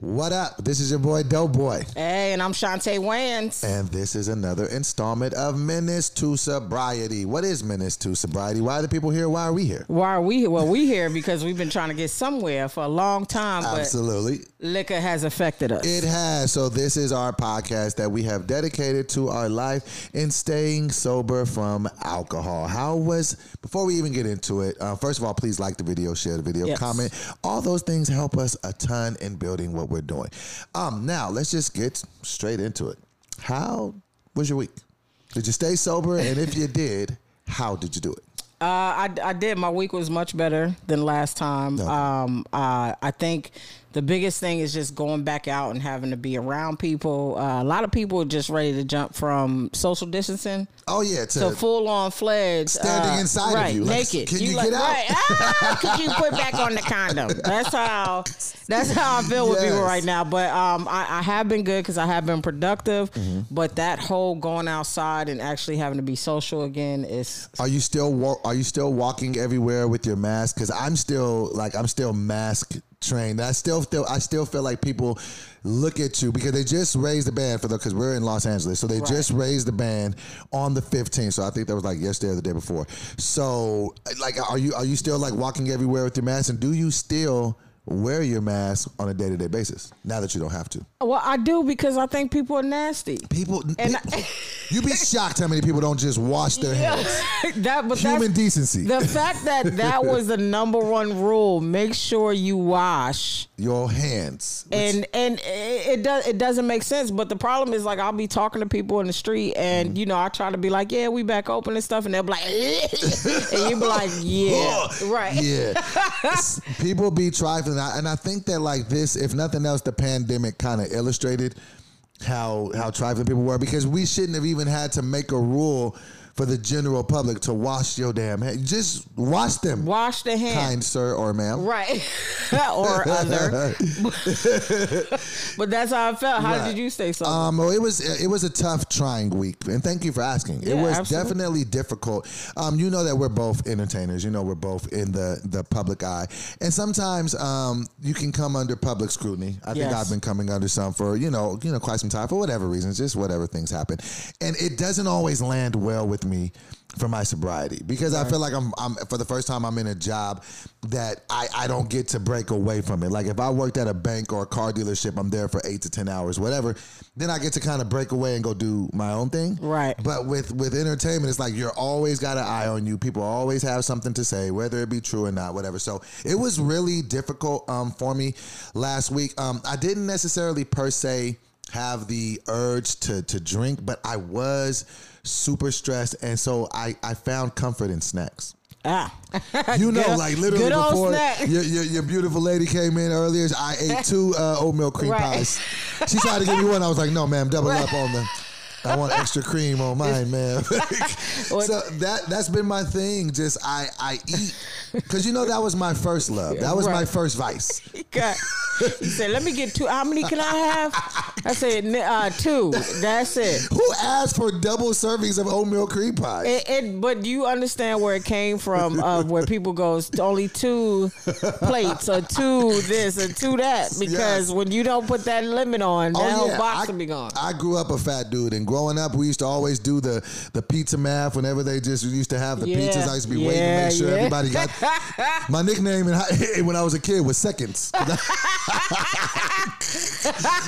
What up? This is your boy Doughboy. Hey, and I'm Shantae Wayans. And this is another installment of Menace to Sobriety. What is Menace to Sobriety? Why are the people here? Why are we here? Why are we here? Well, we here because we've been trying to get somewhere for a long time, but Absolutely. liquor has affected us. It has. So this is our podcast that we have dedicated to our life in staying sober from alcohol. How was before we even get into it? Uh, first of all, please like the video, share the video, Yes. comment. All those things help us a ton in building what we're doing. Um, now let's just get straight into it. How was your week? Did you stay sober? And if you did, how did you do it? Uh, I, I did. My week was much better than last time. Okay. Um, uh, I think the biggest thing is just going back out and having to be around people. Uh, a lot of people are just ready to jump from social distancing Oh yeah, to, to full on fledged Standing uh, inside of you, like, naked. can you like, get out? Right, ah, could you put back on the condom? That's how. That's how I feel with people right now. But um, I, I have been good because I have been productive. Mm-hmm. But that whole going outside and actually having to be social again is Are you still wa- are you still walking everywhere with your mask? Because I'm still like I'm still mask trained. I still feel I still feel like people look at you because they just raised the ban for the because we're in Los Angeles, so they Right. just raised the ban on the 15th. So I think that was like yesterday or the day before. So like, are you are you still like walking everywhere with your mask? And do you still wear your mask on a day to day basis now that you don't have to? well, I do because I think people are nasty. People, And people- you'd be shocked how many people don't just wash their hands. that, but Human decency. the fact that that was the number one rule: make sure you wash. your hands. and and it, it does it doesn't make sense. But the problem is like I'll be talking to people in the street, and mm-hmm. you know I try to be like, yeah, we back open and stuff, and they'll be like, and you be like, yeah, right, Yeah. People be trifling. I- And I think that like this, if nothing else, the pandemic kind of illustrated how how trifling people were because we shouldn't have even had to make a rule for the general public to wash your damn hands. Just wash them, Wash the hand. kind sir or ma'am. Right, or other, but that's how I felt. How Right. did you stay so? Um, well, it was it was a tough, trying week, and thank you for asking. it was absolutely. definitely difficult. Um, you know that we're both entertainers. You know we're both in the the public eye, and sometimes um, you can come under public scrutiny. I think Yes. I've been coming under some for you know you know quite some time for whatever reasons, just whatever things happen, and it doesn't always land well with me for my sobriety because I feel like I'm, I'm for the first time I'm in a job that I, I don't get to break away from it. Like if I worked at a bank or a car dealership, I'm there for eight to ten hours, whatever. Then I get to kind of break away and go do my own thing. Right. But with with entertainment, it's like you're always got an eye on you. People always have something to say, whether it be true or not, whatever. So it was really difficult um, for me last week. Um, I didn't necessarily per se have the urge to to drink, but I was super stressed, and so I I found comfort in snacks. ah, You know, Good- like literally before your, your, your beautiful lady came in earlier, I ate two uh, oatmeal cream Right. pies. She tried to give me one. I was like, no, ma'am, double up on the. I want extra cream on mine, man. so that that's been my thing. Just I I eat because you know that was my first love. That was my first vice. he got. He said, "Let me get two. How many can I have?" I said, "N- uh, two. That's it." Who asked for double servings of oatmeal cream pie? It, it, but you understand where it came from, uh, where people goes only two plates or two this or two that, because Yes. when you don't put that limit on, that whole box I, will be gone. I grew up a fat dude, and growing up, we used to always do the the pizza math whenever they just used to have the Yeah. pizzas. I used to be waiting to make sure yeah. everybody got. My nickname in high, when I was a kid was seconds.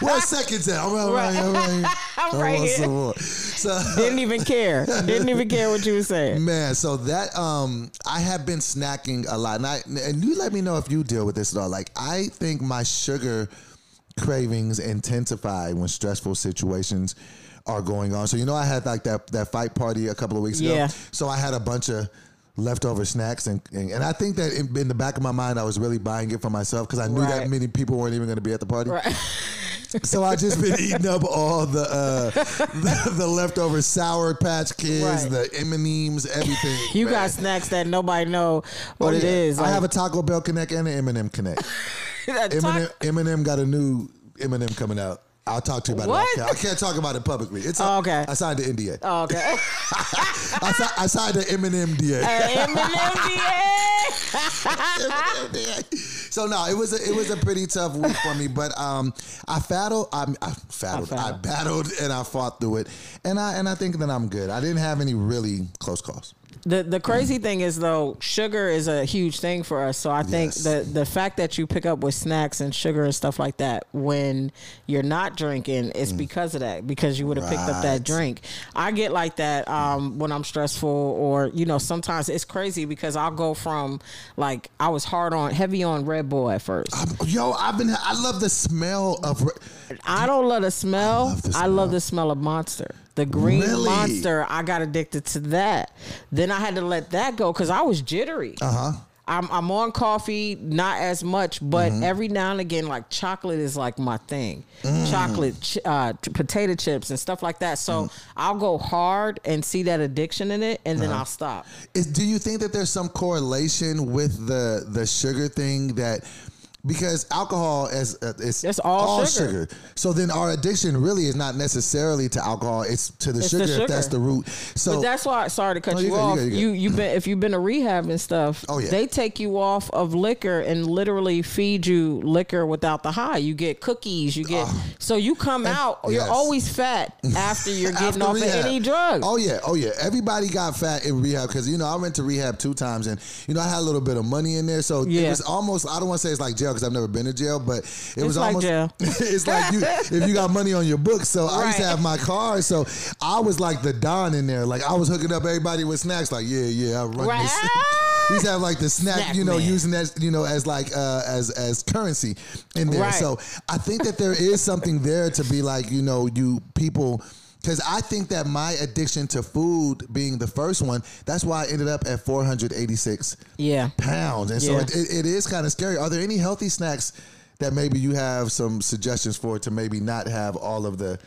Where's seconds at? I'm right, Right. I'm right, I'm right here. some. So Didn't even care. Didn't even care what you were saying. Man, so that um, I have been snacking a lot, and I and you let me know if you deal with this at all. Like, I think my sugar cravings intensify when stressful situations are going on. So you know, I had like that that fight party a couple of weeks ago. Yeah. So I had a bunch of leftover snacks, and and, and I think that in, in the back of my mind, I was really buying it for myself because I knew that many people weren't even going to be at the party. Right. So I just been eating up all the uh, the, the leftover Sour Patch Kids, Right. the M and M's, everything. You man. got snacks that nobody know what Oh, it yeah. is. I have a Taco Bell Connect and an M&M Connect. a Eminem, Eminem got a new M&M coming out. I'll talk to you about What? it. I can't talk about it publicly. It's Oh, okay. I signed the NDA. Oh, okay. I, si- I signed the Eminem DA. Eminem, DA. so no, it was a, it was a pretty tough week for me, but um, I battled, I, I battled, I I, battled, and I fought through it, and I and I think that I'm good. I didn't have any really close calls. The the crazy thing is though, sugar is a huge thing for us. So I think Yes. the the fact that you pick up with snacks and sugar and stuff like that when you're not drinking, it's because of that. Because you would have picked up Mm. That drink. I get like that um, when I'm stressful, or you know, sometimes it's crazy because I'll go from like I was hard on heavy on Red Bull at first. Yo, I've been. I love the smell of. re- I don't love the smell. I love the love, the smell of Monster. The green Really? Monster. I got addicted to that. Then I had to let that go because I was jittery. Uh huh. I'm I'm on coffee, not as much, but Mm-hmm. every now and again, like chocolate is like my thing. Mm. Chocolate, ch- uh, t- potato chips, and stuff like that. So Mm. I'll go hard and see that addiction in it, and then Uh-huh. I'll stop. Is, do you think that there's some correlation with the the sugar thing that because alcohol is uh, it's It's all sugar. So then our addiction really is not necessarily to alcohol; it's to the, It's sugar, the if that's the root. So But that's why. Sorry to cut No, you, you good, off. you good. You you been if you've been to rehab and stuff. Oh, yeah. They take you off of liquor and literally feed you liquor without the high. You get cookies. You get so you come out. Ah. yes. You're always fat after you're getting After off rehab. of any drug. Oh yeah, oh yeah. Everybody got fat in rehab because you know I went to rehab two times and you know I had a little bit of money in there, so it was almost. I don't want to say it's like jail because I've never been to jail, but it was like almost. jail. it's like you if you got money on your books. So I used to have my car, so I was like the don in there. Like I was hooking up everybody with snacks. Like yeah, yeah, I run Right. this. We used to have like the snack, Snack you know, man. using that, you know, as like uh, as as currency in there. Right. So I think that there is something there to be like, you know, you people. Because I think that my addiction to food being the first one, that's why I ended up at 486 Yeah. pounds. And so Yeah. it, it, it is kind of scary. Are there any healthy snacks that maybe you have some suggestions for to maybe not have all of the.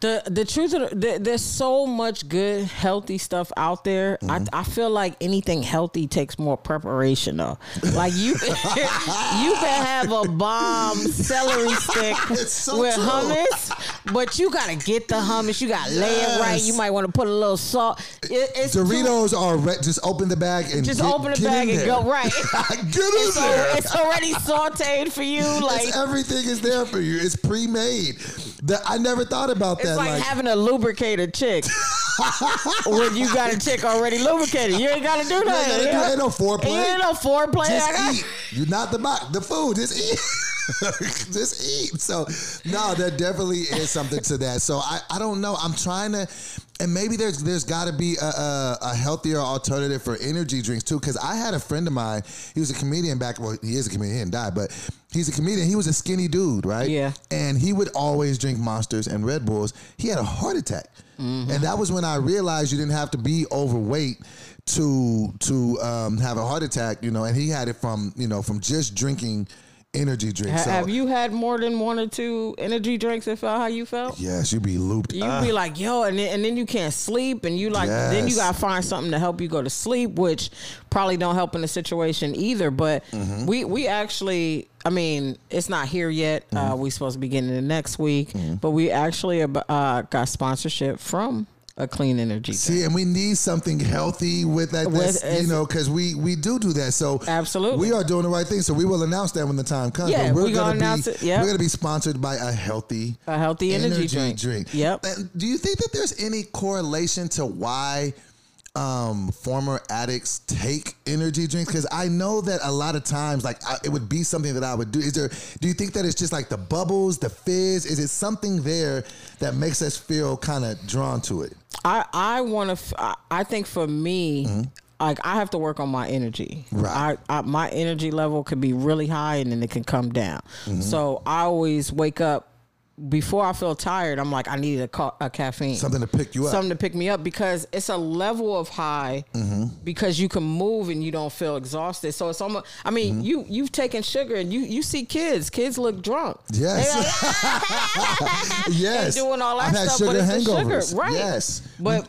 The the truth of the, there- there's so much good healthy stuff out there. Mm-hmm. I I feel like anything healthy takes more preparation though. Like you you can have a bomb celery stick so with true. hummus, but you gotta get the hummus. You gotta lay it right. You might want to put a little salt. It, it's too- Doritos are re- just open the bag and just get- open the bag and there. go right. get in it's, there. it's already sauteed for you. Like It's- everything is there for you. It's pre-made. That I never thought about It's like, Like, having a lubricated chick when you got a chick already lubricated. You ain't got to do you ain't that. gotta ain't no foreplay. You ain't no foreplay. Just eat. You're not the box, the food. Just eat. just eat. So no, there definitely is something to that. So I, I don't know. I'm trying to, and maybe there's there's got to be a, a, a healthier alternative for energy drinks too. Because I had a friend of mine. He was a comedian back. Well, he is a comedian. He didn't die, but he's a comedian. He was a skinny dude, right? Yeah. And he would always drink Monsters and Red Bulls. He had a heart attack, Mm-hmm. and that was when I realized you didn't have to be overweight to to um, have a heart attack. You know, and he had it from you know from just drinking energy drinks. So, Have you had more than one or two energy drinks and felt how you felt? Yes, you be looped. You Ah. be like, yo, and then, and then you can't sleep, and you like, then you gotta find something to help you go to sleep, which probably don't help in the situation either. But Mm-hmm. we we actually, I mean, it's not here yet. Uh, Mm-hmm. we supposed to be getting it next week, but we actually uh, got sponsorship from a clean energy. drink. See, and we need something healthy with that. With- you know, because we we do do that. So Absolutely. we are doing the right thing. So we will announce that when the time comes. Yeah, But we're we gonna be announce it, yep. we're gonna be sponsored by a healthy A healthy energy, drink. Yep. And do you think that there's any correlation to why um, former addicts take energy drinks? Because I know that a lot of times, like I, it would be something that I would do. Is there? Do you think that it's just like the bubbles, the fizz? Is it something there that makes us feel kind of drawn to it? I I want to. I think for me, like I have to work on my energy. Mm-hmm. Right. I, I my energy level could be really high and then it can come down. Mm-hmm. So I always wake up before I feel tired. I'm like I need a, ca- a caffeine. Something to pick you up. Something to pick me up because it's a level of high Mm-hmm. because you can move and you don't feel exhausted. So it's almost. I mean, Mm-hmm. you you've taken sugar and you you see kids. Kids look drunk. Yes. They yes. doing all that I've stuff, sugar but it's the hangovers. sugar, right? Yes. But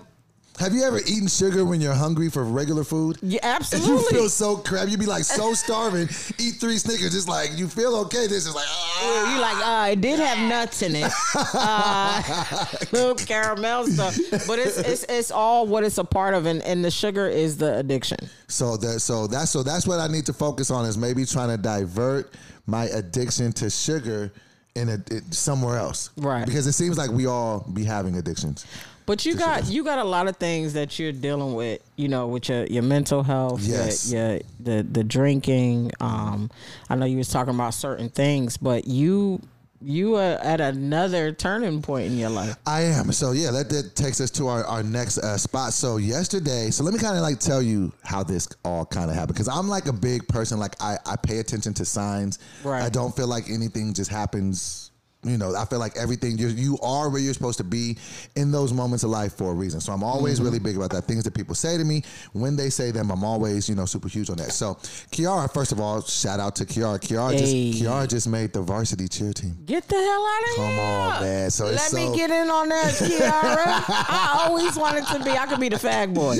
Have you ever eaten sugar when you're hungry for regular food? Yeah, And absolutely. you feel so crap. You'd be like so starving. Eat three Snickers, just like you feel okay. This is like ah. you like, uh, it did have nuts in it, uh, little caramel stuff, but it's it's it's all what it's a part of, and, and the sugar is the addiction. So that so that's so that's what I need to focus on is maybe trying to divert my addiction to sugar in a it, somewhere else. Right. Because it seems like we all be having addictions. But you got you got a lot of things that you're dealing with, you know, with your, your mental health, your- your, the the drinking. Um, I know you was talking about certain things, but you you are at another turning point in your life. I am. So yeah, that, that takes us to our, our next uh, spot. So yesterday, so let me kind of like tell you how this all kind of happened. Cause I'm like a big person. Like I, I pay attention to signs. Right. I don't feel like anything just happens. You know, I feel like everything you you are where you're supposed to be in those moments of life for a reason. So I'm always Mm-hmm. really big about that. Things that people say to me when they say them, I'm always you know super huge on that. So Kiara, first of all, shout out to Kiara. Kiara Hey. just Kiara just made the varsity cheer team. Get the hell out of Come here! Come on, man. So Let me so- get in on that, Kiara. I always wanted to be. I could be the fag boy.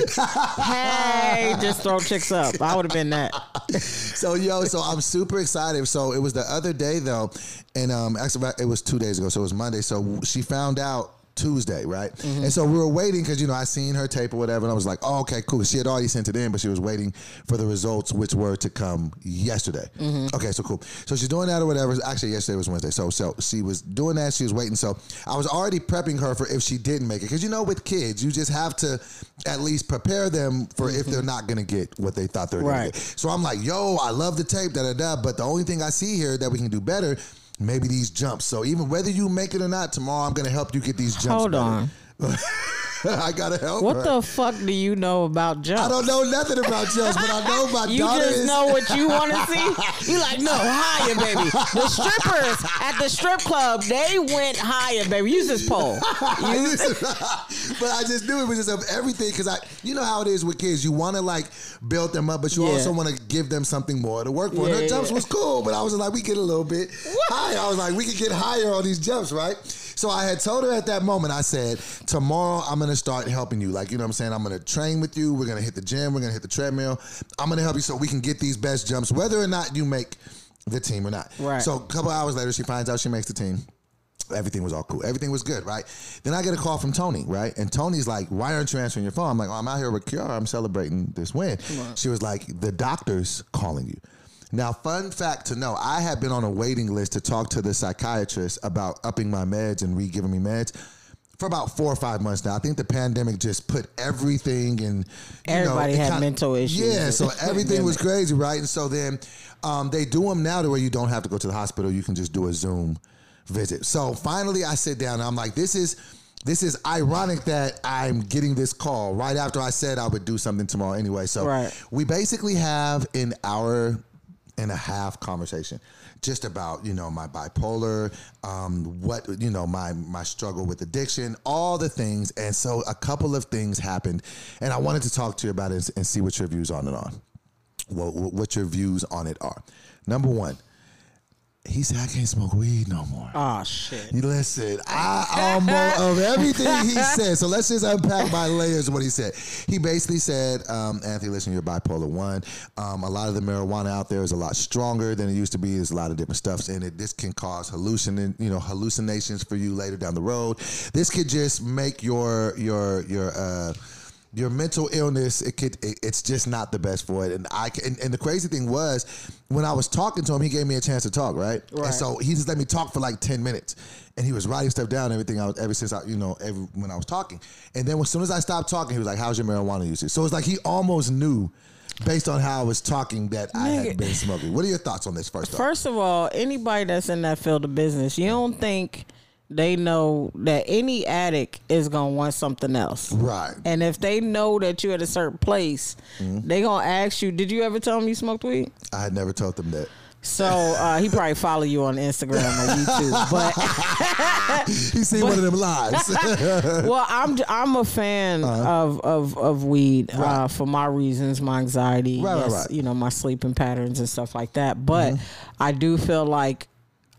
Hey, just throw chicks up. I would have been that. So yo, so I'm super excited. So it was the other day though, and um, actually it was two days ago. So it was Monday. So she found out Tuesday, right? Mm-hmm. And so we were waiting because you know I seen her tape or whatever, and I was like, oh okay, cool. She had already sent it in, but she was waiting for the results, which were to come yesterday. Mm-hmm. Okay, so cool. So she's doing that or whatever. Actually, yesterday was Wednesday. So so she was doing that. She was waiting. So I was already prepping her for if she didn't make it, because you know with kids, you just have to at least prepare them for if they're not gonna get what they thought they were gonna Right. get. So I'm like, yo, I love the tape, da da da. But the only thing I see here that we can do better, maybe these jumps. So even whether you make it or not, tomorrow I'm gonna help you get these jumps. Hold better. on. I gotta help What her. the fuck do you know about jumps? I don't know nothing about jumps, but I know my You daughter just is. know what you want to see. You like, no, higher, baby. The strippers at the strip club, they went higher, baby. Use this pole. You, but I just knew it was just of everything because I, you know how it is with kids. You want to like build them up, but you Yeah. also want to give them something more to work for. Yeah, her jumps yeah. was cool, but I was like, we get a little bit higher. I was like, we could get higher on these jumps, right? So I had told her at that moment, I said, tomorrow I'm gonna start helping you. Like, you know what I'm saying? I'm gonna train with you. We're gonna hit the gym. We're gonna hit the treadmill. I'm gonna help you so we can get these best jumps, whether or not you make the team or not. Right. So a couple hours later, she finds out she makes the team. Everything was all cool. Everything was good, right? Then I get a call from Tony, right? And Tony's like, "Why aren't you answering your phone?" I'm like, oh, "I'm out here with Kiara. I'm celebrating this win." She was like, "The doctor's calling you." Now, fun fact to know: I had been on a waiting list to talk to the psychiatrist about upping my meds and re-giving me meds for about four or five months now. I think the pandemic just put everything in. you Everybody it had kinda- mental issues. Yeah, so everything was crazy, right? And so then um, they do them now to where you don't have to go to the hospital. You can just do a Zoom visit. So finally, I sit down and I'm like, this is. This is ironic that I'm getting this call right after I said I would do something tomorrow anyway. So Right. we basically have an hour and a half conversation just about you know my bipolar um what you know my my struggle with addiction all the things. And so a couple of things happened. And i wanted to talk to you about it and, see what your views on it are. What, what your views on it are. Number one he said i can't smoke weed no more oh shit. you listen, I almost of everything he said. So let's just unpack by layers what he said. He basically said, um, Anthony, listen, you're bipolar one. Um, a lot of the marijuana out there is a lot stronger than it used to be. There's a lot of different stuffs in it. This can cause hallucin, you know, hallucinations for you later down the road. This could just make your your your uh your mental illness it could it, it's just not the best for it. And i and, and the crazy thing was when i was talking to him he gave me a chance to talk right, Right. and so he just let me talk for like 10 minutes. And he was writing stuff down and everything. I was, ever since i you know every, when i was talking. And then as soon as i stopped talking he was like how's your marijuana usage? So it's like he almost knew based on how i was talking that i had been smoking. What are your thoughts on this first off? First of all, anybody that's in that field of business, you don't think they know that any addict is gonna want something else. right And if they know that you're at a certain place, Mm-hmm. they gonna ask you, "Did you ever tell them you smoked weed?" i had never told them that So uh, he probably follow you on Instagram or YouTube. But he seen one of them lives well, I'm I'm a fan of of of weed uh, Uh-huh. For my reasons, my anxiety, Right, right, yes, right. Mm-hmm. you know, my sleeping patterns and stuff like that. But I do feel like.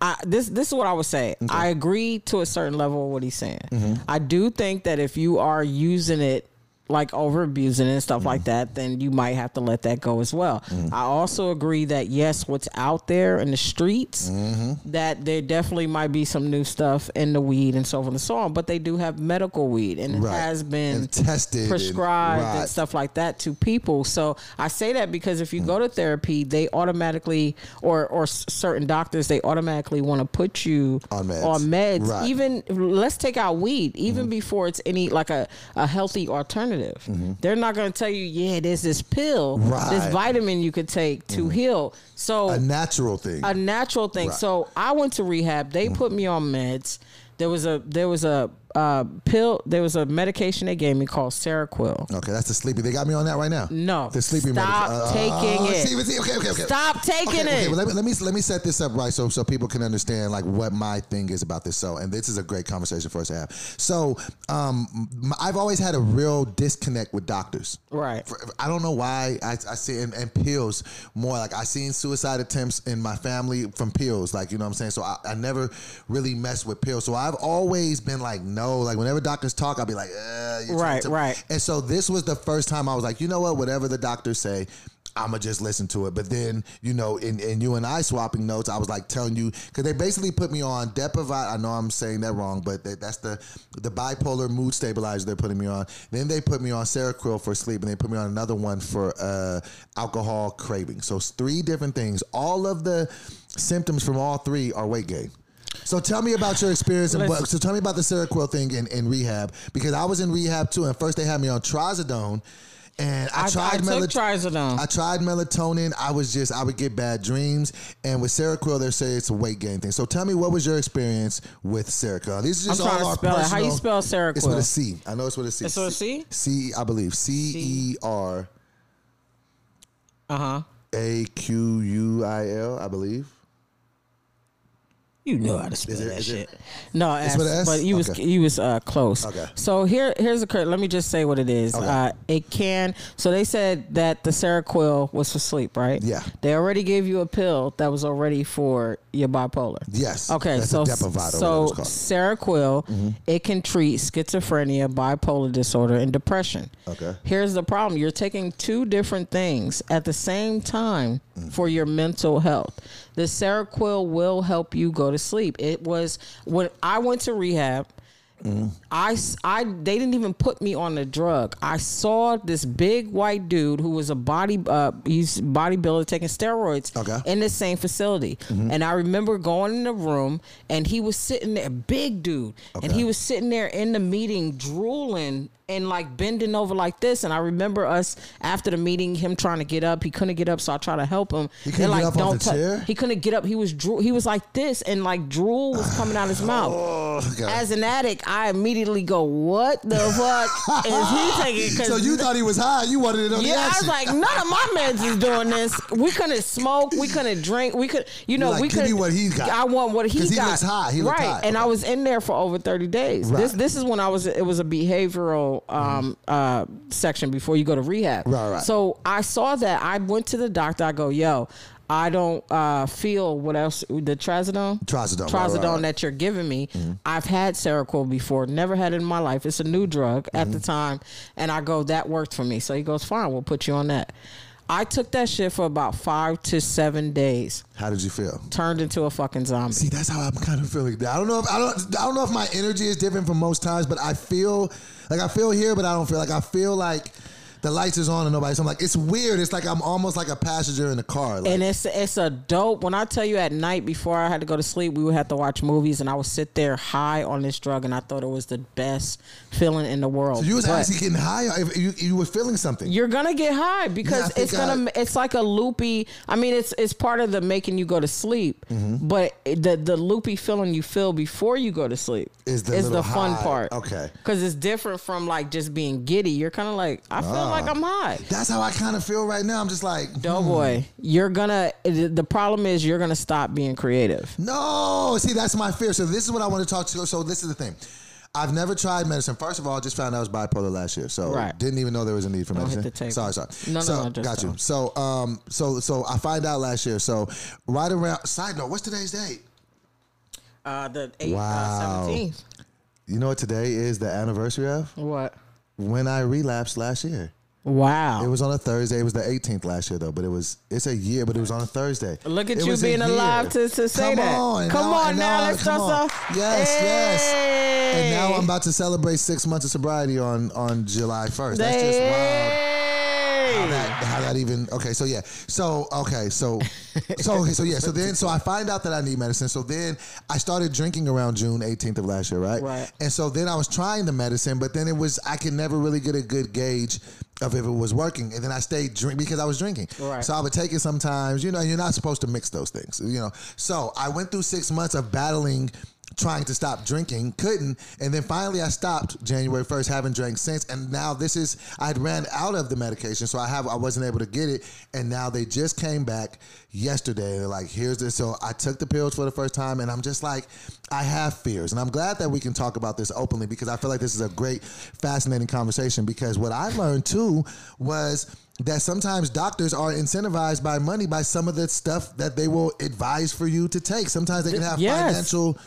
I, this this is what I would say. I agree to a certain level of what he's saying. Mm-hmm. I do think that if you are using it like over abusing and stuff like mm. that, then you might have to let that go as well. Mm. I also agree that yes, what's out there in the streets, mm-hmm. that there definitely might be some new stuff in the weed and so forth and so on, but they do have medical weed and it has been And tested prescribed and right. stuff like that to people. So I say that because if you mm. go to therapy, they automatically or or certain doctors they automatically want to put you On meds. on meds. Right. Even let's take out weed, even mm-hmm. before it's any like a, a healthy alternative. Mm-hmm. They're not going to tell you, yeah, there's this pill, this vitamin you could take to mm-hmm. heal. So A natural thing. a natural thing. Right. So I went to rehab. They mm-hmm. put me on meds. There was a there was a uh, pill. There was a medication they gave me called Seroquel. okay, that's the sleepy. They got me on that right now. No. the sleepy. Stop medic- taking it. See, see, okay, okay, okay. Stop taking okay, Okay, it. well, let me let me let me set this up right so so people can understand like what my thing is about this. So, and this is a great conversation for us to have. So, um, I've always had a real disconnect with doctors. Right. For- I don't know why I, I see and, and pills more like I seen suicide attempts in my family from pills like you know what I'm saying so I, I never really messed with pills so I've always been like no like whenever doctors talk I'll be like uh, Right, to-" right. and so this was the first time I was like you know what? Whatever the doctors say I'ma just listen to it. But then you know in, in you and I swapping notes I was like telling you because they basically put me on Depovite I know I'm saying that wrong but that, that's the the bipolar mood stabilizer they're putting me on. Then they put me on Seroquel for sleep and they put me on another one for uh, alcohol craving. So it's three different things. All of the symptoms from all three are weight gain so tell me about your experience and what, so tell me about the Seroquel thing in, in rehab because I was in rehab too and first they had me on trazodone and I, I, tried I melat- trazodone. I tried melatonin. I was just I would get bad dreams, and with Seroquel, they say it's a weight gain thing. So tell me, what was your experience with Seroquel? These are just I'm all our spell it. How you personal- spell It's with a Seroquel? C. I know it's with a C. It's with a C? C, I believe. C E R Uh huh. A Q U I L. I believe. You know how to spell it- that shit. it- no, S, S? but you was Okay. you was uh, close. Okay. So here here's a cur- let me just say what it is. Okay. Uh, it can. So they said that the Seroquel was for sleep, right? Yeah. They already gave you a pill that was already for your bipolar. Yes. Okay, That's so so whatever it's called. Seroquel, it can treat schizophrenia, bipolar disorder, and depression. Okay. Here's the problem: you're taking two different things at the same time Mm. for your mental health. The Seroquel will help you go to sleep. It was when I went to rehab. I, s- I- they didn't even put me on the drug. I saw this big white dude who was a body uh he's bodybuilder taking steroids Okay. in the same facility. And I remember going in the room and he was sitting there, big dude, and he was sitting there in the meeting drooling and like bending over like this. And I remember us after the meeting, him trying to get up. He couldn't get up, so I tried to help him. He couldn't get like, up off the tou-" chair? He couldn't get up. He was drool. He was like this, and like drool was coming out of his oh, mouth. Oh, okay. As an addict, I immediately go, "What the fuck is he taking?" so you thought he was high? You wanted it on the yeah, I was like, none of my meds is doing this. We couldn't smoke. We couldn't drink. We could, you know, like, we could. what he got. I want what he he got. looks high. He right, high. and I was in there for over thirty days. Right. This this is when I was. It was a behavioral um, uh, section before you go to rehab. Right, right. So I saw that. I went to the doctor. I go, yo. I don't uh, feel what else the trazodone, Trazodone, trazodone right, right. that you're giving me. I've had Seroquel before, never had it in my life. It's a new drug at Mm-hmm. the time, and I go that worked for me. So he goes, fine, we'll put you on that. I took that shit for about five to seven days. How did you feel? Turned into a fucking zombie. See, that's how I'm kind of feeling. I don't know if I don't I don't know if my energy is different from most times, but I feel like I feel here, but I don't feel like I feel like the lights is on and nobody's. I'm like it's weird. It's like I'm almost like a passenger in the car. Like, and it's it's a dope. When I tell you at night before I had to go to sleep, we would have to watch movies, and I would sit there high on this drug, and I thought it was the best feeling in the world. so you was But- actually getting high. You you were feeling something. you're gonna get high because Yeah, it's gonna it's like a loopy i mean it's it's part of the making you go to sleep Mm-hmm. but the the loopy feeling you feel before you go to sleep Is the little fun high. part Okay. because it's different from like just being giddy you're kind of like i feel Ah. Like i'm high That's how I kind of feel right now. I'm just like, Doughboy, you're gonna. The problem is you're gonna stop being creative. No, see, that's my fear. So this is what I want to talk to. So this is the thing. I've never tried medicine. First of all, I just found out I was bipolar last year, so Right. didn't even know there was a need for hit medicine. Sorry, sorry. No, no, so, no, just got you. don't. So, um, so, so I find out last year. So, right around. Side note: What's today's date? Uh, the eighth, Wow. uh, seventeenth. You know what today is the anniversary of? What? when I relapsed last year. Wow. It was on a Thursday. It was the 18th last year though, but it was it's a year, but it was on a Thursday. Look at It you was a being year. alive to, to say come that. On, come now- on and now, let's come on. Yes, yes. And now I'm about to celebrate six months of sobriety on on July 1st. That's just wild. How that, how that even okay so yeah so okay so so okay so yeah so then so i find out that i need medicine so then i started drinking around june 18th of last year right Right. and so then i was trying the medicine but then it was i could never really get a good gauge if it was working and then i stayed drink because i was drinking Right. so i would take it sometimes you know you're not supposed to mix those things you know so i went through six months of battling trying to stop drinking, couldn't, and then finally I stopped January first, haven't drank since, and now this is I'd ran out of the medication, so I have I wasn't able to get it, and now they just came back yesterday. They're like, here's this. So I took the pills for the first time, and I'm just like, I have fears, and I'm glad that we can talk about this openly because I feel like this is a great, fascinating conversation. Because what I learned too was that sometimes doctors are incentivized by money by some of the stuff that they will advise for you to take. Sometimes they can have Yes. financial,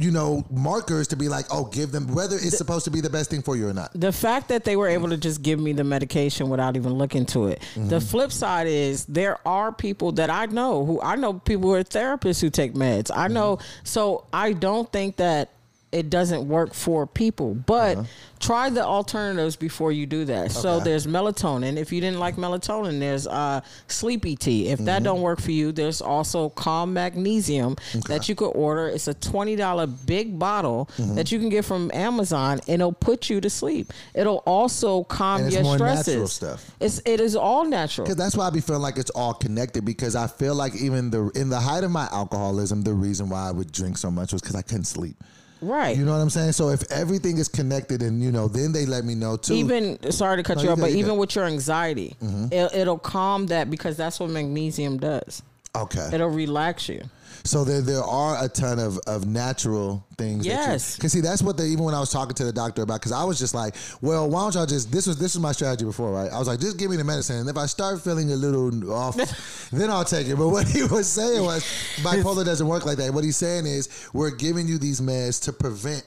you know, markers to be like, oh, give them whether it's supposed to be the best thing for you or not. the fact that they were able to just give me the medication without even looking to it. Mm-hmm. The flip side is there are people that I know who I know people who are therapists who take meds. I know so I don't think that it doesn't work for people, but try the alternatives before you do that. So Uh-huh. There's melatonin. If you didn't like melatonin, there's uh, sleepy tea. If Mm-hmm. that don't work for you, there's also calm magnesium that you could order. It's a twenty dollar big bottle Mm-hmm. that you can get from Amazon, and it'll put you to sleep. It'll also calm your stresses. natural stuff. It's it is all natural. Because that's why I be feeling like it's all connected. Because I feel like even the in the height of my alcoholism, the reason why I would drink so much was because I couldn't sleep. Right. You know what I'm saying? So if everything is connected, and you know, then they let me know too. even sorry to cut No, you you off, but you even. Mm-hmm. with your anxiety, it, it'll calm that because that's what magnesium does. okay. It'll relax you. So there, there are a ton of, of natural things. Yes. Because see, that's what they even when I was talking to the doctor about. Because I was just like, well, why don't y'all just this was this was my strategy before, right? I was like, just give me the medicine, and if I start feeling a little off, then I'll take it. But what he was saying was, bipolar doesn't work like that. What he's saying is, we're giving you these meds to prevent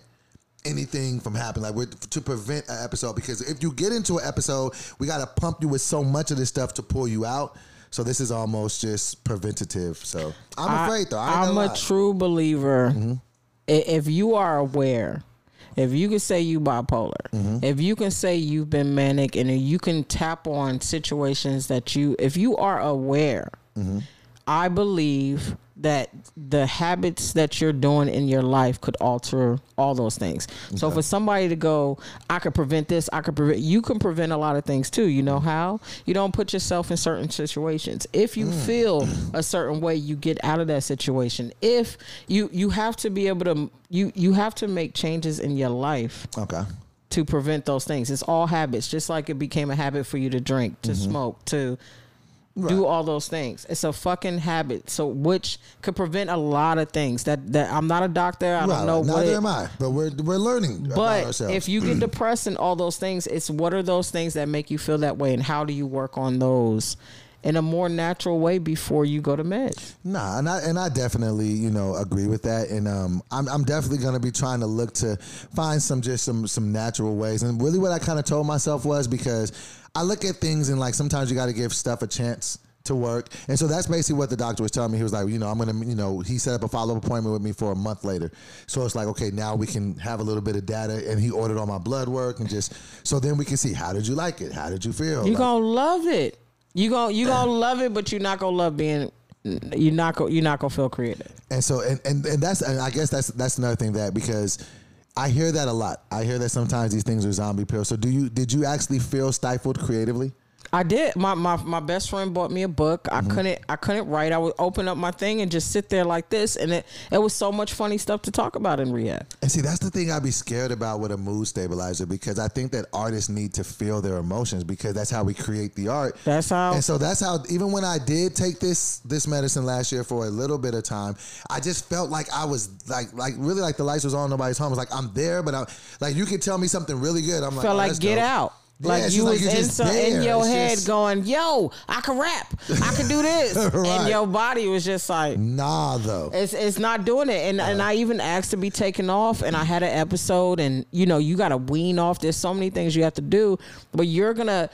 anything from happening like we're, to prevent an episode because if you get into an episode we got to pump you with so much of this stuff to pull you out so this is almost just preventative so i'm afraid though I I'm a lie. Mm-hmm. true believer. i- If you are aware, if you can say you bipolar, Mm-hmm. if you can say you've been manic, and you can tap on situations that you, if you are aware, Mm-hmm. I believe that the habits that you're doing in your life could alter all those things. So for somebody to go, I could prevent this, I could prevent you can prevent a lot of things too. You know how? You don't put yourself in certain situations. If you mm. feel a certain way, you get out of that situation. If you you have to be able to you you have to make changes in your life okay to prevent those things. It's all habits, just like it became a habit for you to drink, to mm-hmm. smoke, to do all those things. It's a fucking habit. So which could prevent a lot of things. That that I'm not a doctor. I Right, don't know neither it, am i but we're we're learning about but if you get depressed and all those things, it's what are those things that make you feel that way, and how do you work on those in a more natural way before you go to meds? Nah, and I and I definitely you know agree with that, and um, I'm I'm definitely gonna be trying to look to find some just some some natural ways, and really what I kind of told myself was because I look at things and like sometimes you got to give stuff a chance to work, and so that's basically what the doctor was telling me. He was like, you know, I'm gonna you know he set up a follow up appointment with me for a month later, so it's like okay now we can have a little bit of data, and he ordered all my blood work and just so then we can see how did you like it, how did you feel, You Like, gonna love it. You gonna you gonna love it, but you're not gonna love being. You're not gonna you're not gonna feel creative. And so and, and and that's and I guess that's that's another thing that because I hear that a lot. I hear that sometimes these things are zombie pills. So do you did you actually feel stifled creatively? I did. My, my my best friend bought me a book. I mm-hmm. couldn't I couldn't write. I would open up my thing and just sit there like this, and it it was so much funny stuff to talk about in rehab. And see, that's the thing I'd be scared about with a mood stabilizer because I think that artists need to feel their emotions because that's how we create the art. That's how. And so that's how even when I did take this this medicine last year for a little bit of time, I just felt like I was like like really like the lights was on nobody's home. It was like I'm there, but I like you can tell me something really good. I'm like felt oh, like get dope. out. Like it's you just like was in some, in your It's head just- going, "Yo, I can rap, I can do this," Right. and your body was just like, Nah, though. It's it's not doing it, and and I even asked to be taken off, and I had an episode, and you know you got to wean off. There's so many things you have to do, but you're gonna,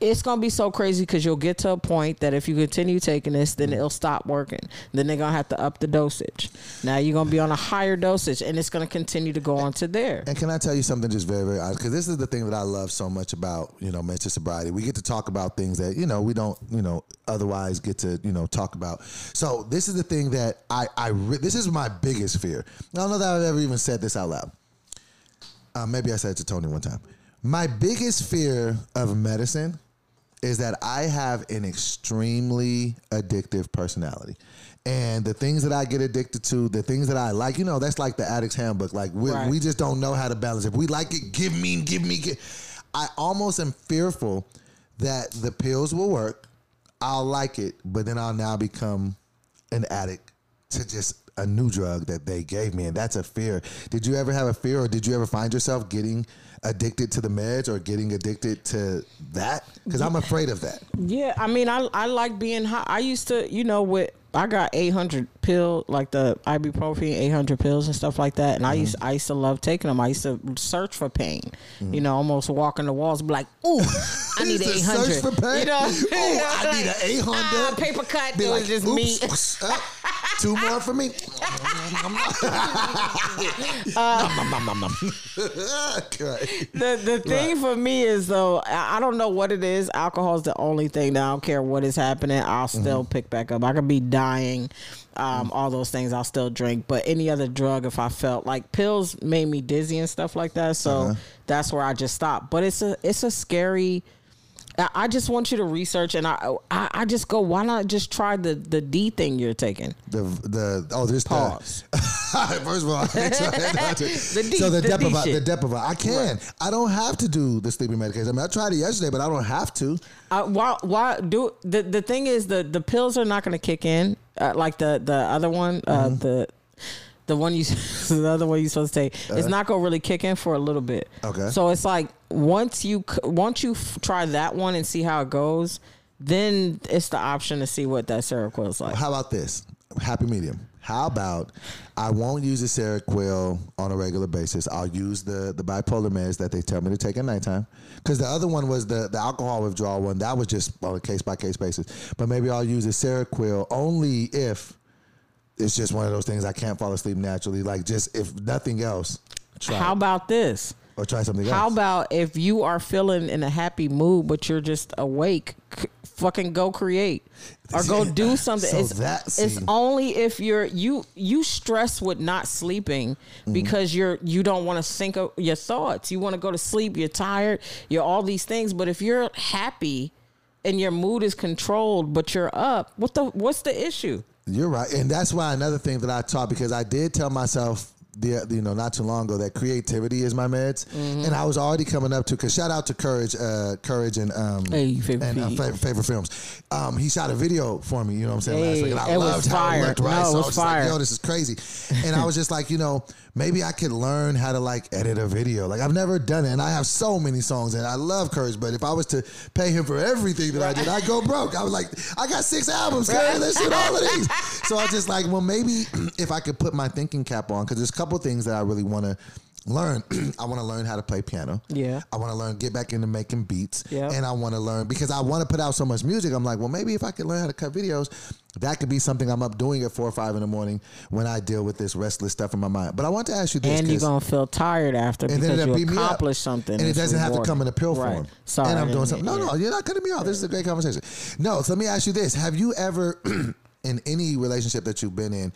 it's gonna be so crazy because you'll get to a point that if you continue taking this, then it'll stop working. Then they're gonna have to up the dosage. Now you're gonna be on a higher dosage, and it's gonna continue to go on to there. And can I tell you something just very, very honest? Because this is the thing that I love so much about, you know, mental sobriety. We get to talk about things that, you know, we don't, you know, otherwise get to, you know, talk about. So this is the thing that I, I, re- this is my biggest fear. I don't know that I've ever even said this out loud. Uh, maybe I said it to Tony one time. My biggest fear of medicine is that I have an extremely addictive personality. And the things that I get addicted to, the things that I like, you know, that's like the addict's handbook. Like we, Right. we just don't know how to balance. If we like it, give me, give me, give. I almost am fearful that the pills will work. I'll like it, but then I'll now become an addict to just a new drug that they gave me, and that's a fear. Did you ever have a fear, or did you ever find yourself getting addicted to the meds or getting addicted to that? Because I'm afraid of that. Yeah, I mean, I I like being high. I used to, you know, with I got 800 pill, like the ibuprofen, 800 pills and stuff like that. And I used I used to love taking them. I used to search for pain. You know, almost walking the walls, be like, "Ooh, I need 800." search for pain? You know, Ooh, I need an 800. Ah, paper cut. Be it like, was just "Oops, me. uh, two more for me. Right. the the thing for me is though I don't know what it is. Alcohol is the only thing that I don't care what is happening. I'll Mm-hmm. still pick back up. I could be dying, um, all those things. I'll still drink. But any other drug, if I felt like pills made me dizzy and stuff like that, so Uh-huh. that's where I just stopped. But it's a it's a scary. I just want you to research, and I, I I just go. Why not just try the the D thing you're taking? The the oh this Pause. The, first of all, The D- so the, the D Depo-Vite, the Depo-Vite, I can. I don't have to do the sleeping medication. I mean, I tried it yesterday, but I don't have to. Uh, why? Why do the the thing is the the pills are not going to kick in uh, like the the other one uh, Mm-hmm. the the one you the other one you're supposed to take. it's not going to really kick in for a little bit. Uh-huh. Okay. So it's like once you once you f- try that one and see how it goes, then it's the option to see what that Seroquel is like. How about this? Happy medium. How about I won't use the Seroquel on a regular basis. I'll use the the bipolar meds that they tell me to take at nighttime. Because the other one was the the alcohol withdrawal one. That was just on a case by case basis. But maybe I'll use the Seroquel only if it's just one of those things I can't fall asleep naturally. Like just if nothing else, try How it. about this? Or try something else. How about if you are feeling in a happy mood but you're just awake, c- fucking go create or go do something. so it's that- it's only if you're you you stress with not sleeping Mm-hmm. because you're you don't want to up your thoughts. You want to go to sleep. You're tired. You're all these things. But if you're happy and your mood is controlled, but you're up, what the what's the issue? You're right, and that's why another thing that I taught because I did tell myself the you know not too long ago that creativity is my meds, Mm-hmm. and I was already coming up to because shout out to Courage, uh, Courage and um Hey, favorite and uh, favorite, favorite films. Um, he shot a video for me, you know what I'm saying last week, and I it was loved how fire. it looked. Right, No, it so I was was fire. like, yo, this is crazy, and I was just like, you know, maybe I could learn how to like edit a video. Like I've never done it, and I have so many songs, and I love Courage, but if I was to pay him for everything that I did, I'd go broke. I was like, I got six albums, guys. Let's shoot all of these. So I was just like, well, maybe if I could put my thinking cap on, because there's a couple things that I really want to learn. I want to learn how to play piano. Yeah. I want to learn, get back into making beats. Yeah. And I want to learn because I want to put out so much music. I'm like, well, maybe if I could learn how to cut videos, that could be something I'm up doing at four or five in the morning when I deal with this restless stuff in my mind. But I want to ask you this. And you're gonna feel tired after and because you accomplished something, and it doesn't have to come in a pill Right. form. Sorry, and I'm doing something. No, no, you're not cutting me off. This is a great conversation. No, so let me ask you this: Have you ever, in any relationship that you've been in,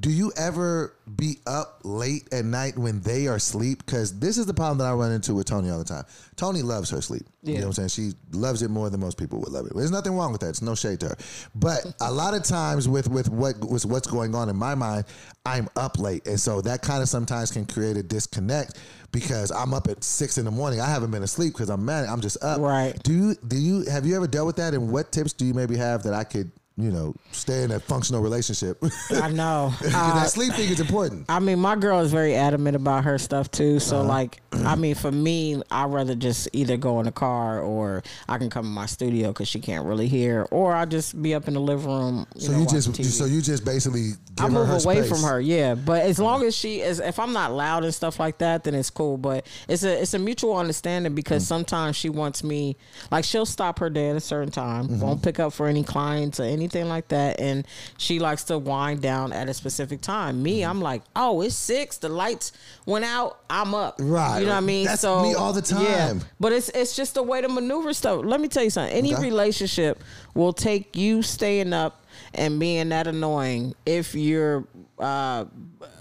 do you ever be up late at night when they are asleep? Because this is the problem that I run into with Tony all the time. Tony loves her sleep. You Yeah. know what I'm saying? She loves it more than most people would love it. There's nothing wrong with that. It's no shade to her. But a lot of times with with what with what's going on in my mind, I'm up late, and so that kind of sometimes can create a disconnect because I'm up at six in the morning. I haven't been asleep because I'm mad. I'm just up. Right. Do you do you have you ever dealt with that? And what tips do you maybe have that I could you know, stay in a functional relationship. I know. Uh, that sleep thing is important. I mean, my girl is very adamant about her stuff too. So, Uh-huh. like, I mean, for me, I'd rather just either go in the car or I can come in my studio because she can't really hear, or I just be up in the living room. You So know, you just so you just basically I move away space. from her, yeah. But as long as she is, if I'm not loud and stuff like that, then it's cool. But it's a it's a mutual understanding because sometimes she wants me, like she'll stop her day at a certain time, Mm-hmm. won't pick up for any clients or anything like that, and she likes to wind down at a specific time. Mm-hmm. Me, I'm like, oh, it's six, the lights went out, I'm up. Right. You know what I mean? That's so me all the time. Yeah. But it's it's just a way to maneuver stuff. Let me tell you something. Any Okay. relationship will take you staying up and being that annoying if you're uh,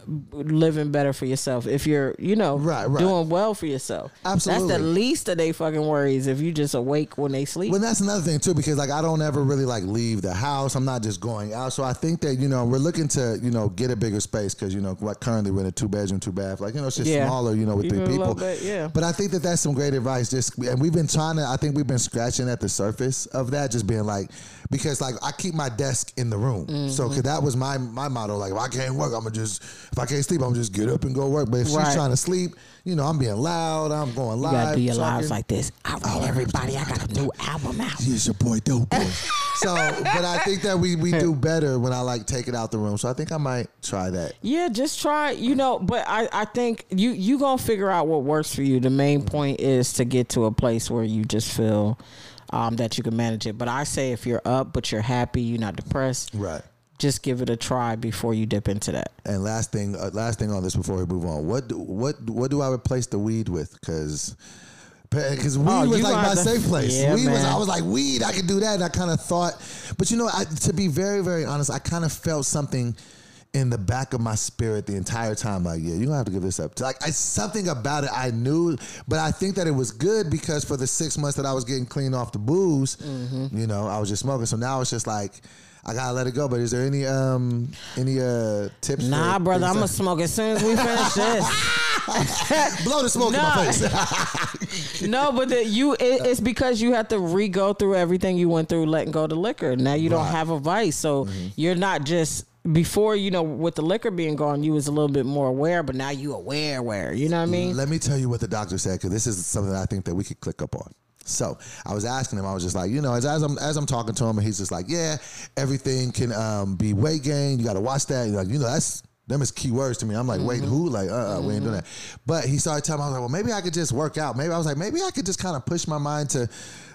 living better for yourself. If you're, you know, Right, right. doing well for yourself. absolutely That's the least of they fucking worries if you just awake when they sleep. Well, that's another thing too, because like I don't ever really like leave the house. I'm not just going out. So I think that you know we're looking to you know get a bigger space because you know what currently we're in a two bedroom, two bath. Like you know it's just Yeah. smaller. You know with Even three people. bit, yeah. But I think that that's some great advice. Just and we've been trying to. I think we've been scratching at the surface of that. Just being like because like I keep my desk in the room. So Mm-hmm. 'cause that was my my motto. Like if I can't work, I'm gonna just if I can't sleep, I'm just get up and go work. But if she's trying to sleep, you know I'm being loud. I'm going live. you gotta do your talking. lives like this. All right, everybody, I got a new album out. Here's your boy Dope Boy. so, but I think that we we do better when I like take it out the room. So I think I might try that. Yeah, just try. You know, but I, I think you you gonna figure out what works for you. The main point is to get to a place where you just feel um, that you can manage it. But I say if you're up but you're happy, you're not depressed, Right. Just give it a try before you dip into that. And last thing, uh, last thing on this before we move on. What do, what what do I replace the weed with? Because because weed Oh, was like my to- safe place. Yeah, weed was. I was like weed. I could do that. And I kind of thought, but you know, I, to be very very honest, I kind of felt something in the back of my spirit the entire time. Like, yeah, you're gonna have to give this up. Like, I, something about it I knew, but I think that it was good because for the six months that I was getting clean off the booze, Mm-hmm. you know, I was just smoking. So now it's just like. I gotta let it go, but is there any um any uh tips? Nah, brother, I'm gonna smoke as soon as we finish this. Blow the smoke in my face. no, but the, you it, it's because you have to re go through everything you went through letting go of the liquor. Now you don't Right. Mm-hmm. have a vice, so you're not just before you know with the liquor being gone, you was a little bit more aware, but now you aware, where You know what I mean? Let me tell you what the doctor said because this is something I think that we could click up on. So I was asking him, I was just like, you know, as, as I'm as I'm talking to him, and he's just like, yeah, everything can um, be weight gain. You got to watch that. You're like, you know, that's them is key words to me. I'm like, wait, who? Like, uh, uh we ain't doing that. But he started telling me, I was like, well, maybe I could just work out. Maybe I was like, maybe I could just kind of push my mind to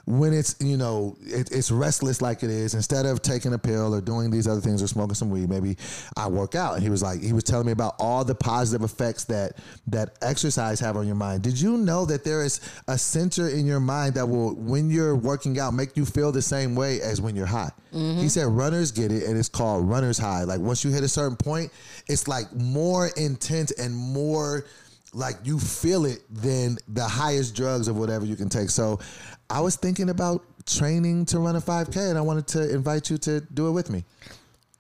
when it's you know it, it's restless like it is instead of taking a pill or doing these other things or smoking some weed maybe i work out. And he was like he was telling me about all the positive effects that that exercise have on your mind. Did you know that there is a center in your mind that will when you're working out make you feel the same way as when you're high? Mm-hmm. He said runners get it and it's called runners high. Like once you hit a certain point it's like more intense and more like you feel it than the highest drugs of whatever you can take. So I was thinking about training to run a 5K and I wanted to invite you to do it with me.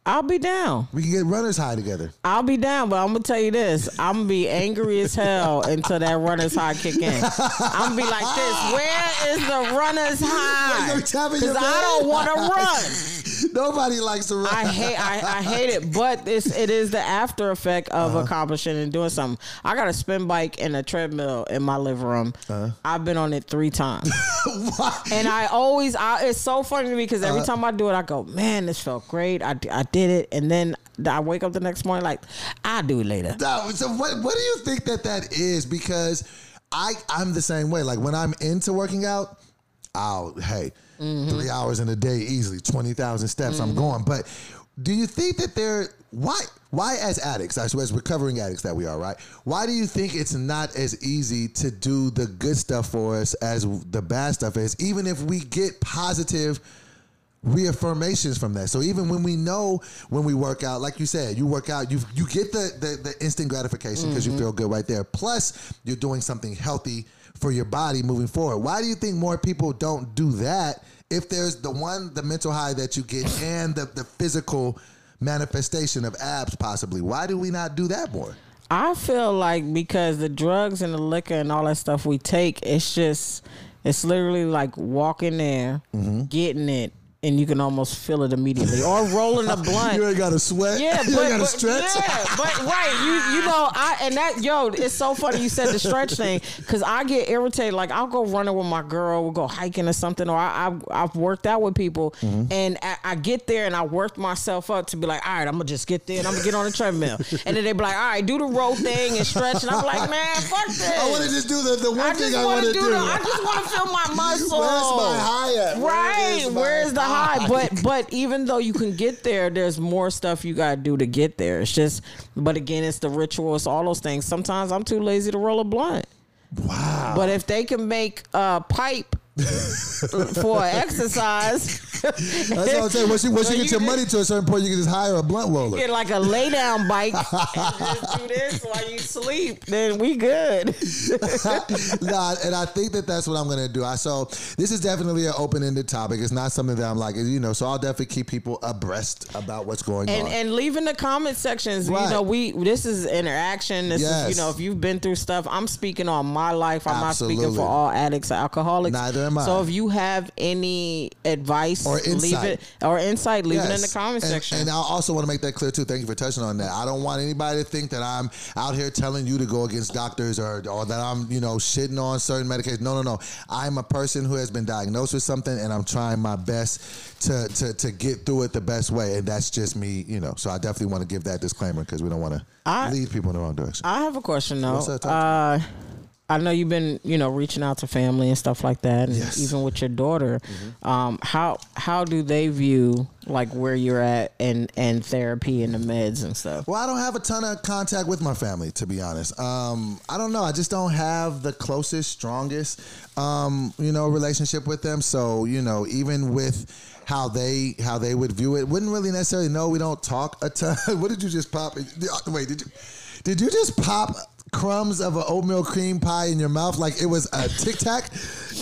I'll be down. We can get runners high together. I'll be down, but I'm gonna tell you this: I'm gonna be angry as hell until that runner's high kick in. I'm gonna be like this: Where is the runner's high? What, you tapping your Because I don't want to run. Nobody likes to run. I hate I, I hate it, but it's it is the after effect of uh-huh. accomplishing and doing something. I got a spin bike and a treadmill in my living room. Uh-huh. I've been on it three times, and I always I, it's so funny to me because every uh-huh. time I do it, I go, man, this felt great. I, I did it, and then I wake up the next morning like I'll do it later. No, so what what do you think that that is? Because I I'm the same way. Like when I'm into working out, I'll hey mm-hmm. three hours in a day easily, twenty thousand steps. I'm mm-hmm. going. But do you think that there why why as addicts, as, as recovering addicts that we are, right? Why do you think it's not as easy to do the good stuff for us as the bad stuff is, even if we get positive? Reaffirmations from that. So even when we know when we work out, like you said, you work out, you you get the the, the instant gratification because you mm-hmm. feel good right there. Plus, you're doing something healthy for your body moving forward. Why do you think more people don't do that? If there's the one, the mental high that you get, and the the physical manifestation of abs, possibly. Why do we not do that more? I feel like because the drugs and the liquor and all that stuff we take, it's just it's literally like walking there, mm-hmm. getting it, and you can almost feel it immediately. Or rolling a blunt. You ain't got to sweat. Yeah, you but, ain't got to stretch. Yeah, but right, you you know, I and that yo, it's so funny you said the stretch thing because I get irritated. Like I'll go running with my girl, we'll go hiking or something, or I, I I've worked out with people, Mm-hmm. and I, I get there and I work myself up to be like, all right, I'm gonna just get there and I'm gonna get on the treadmill, and then they be like, all right, do the row thing and stretch, and I'm like, man, fuck this. I want to just do the, the one I thing I want to do. do. The, I just want to feel my muscle. Where's my high at? Where Right. Where's the high? High? But but even though you can get there, there's more stuff you gotta do to get there. It's just but again, it's the rituals, all those things. Sometimes I'm too lazy to roll a blunt. Wow. But if they can make a pipe for exercise, That's what I'm saying. Once you, once So you you you get your money to a certain point, you can just hire a blunt roller. get like a lay down bike and just do this while you sleep, then we good. nah, and I think that that's what I'm gonna do. I so this is definitely an open ended topic. It's not something that I'm like, you know. So I'll definitely keep people abreast about what's going and on. and leave in the comment sections. Right. You know, we this is interaction. This Yes. is you know, if you've been through stuff, I'm speaking on my life. I'm not speaking for all addicts or alcoholics. Neither am I. So if you have any advice Or leave insight. it or insight, leave it in the Yes. comment and, section. And I also want to make that clear too. Thank you for touching on that. I don't want anybody to think that I'm out here telling you to go against doctors or or that I'm you know shitting on certain medications. No, no, no. I'm a person who has been diagnosed with something, and I'm trying my best to to to get through it the best way. And that's just me, you know. So I definitely want to give that disclaimer because we don't want to lead people in the wrong direction. I have a question though. What's that, Talk I know you've been, you know, reaching out to family and stuff like that, and Yes. even with your daughter. Mm-hmm. Um, how how do they view like where you're at and and therapy and the meds and stuff? Well, I don't have a ton of contact with my family, to be honest. Um, I don't know. I just don't have the closest, strongest, um, you know, relationship with them. So, you know, even with how they how they would view it, wouldn't really necessarily know. We don't talk a ton. what did you just pop? Wait, did you did you just pop? Crumbs of an oatmeal cream pie in your mouth like it was a tic tac.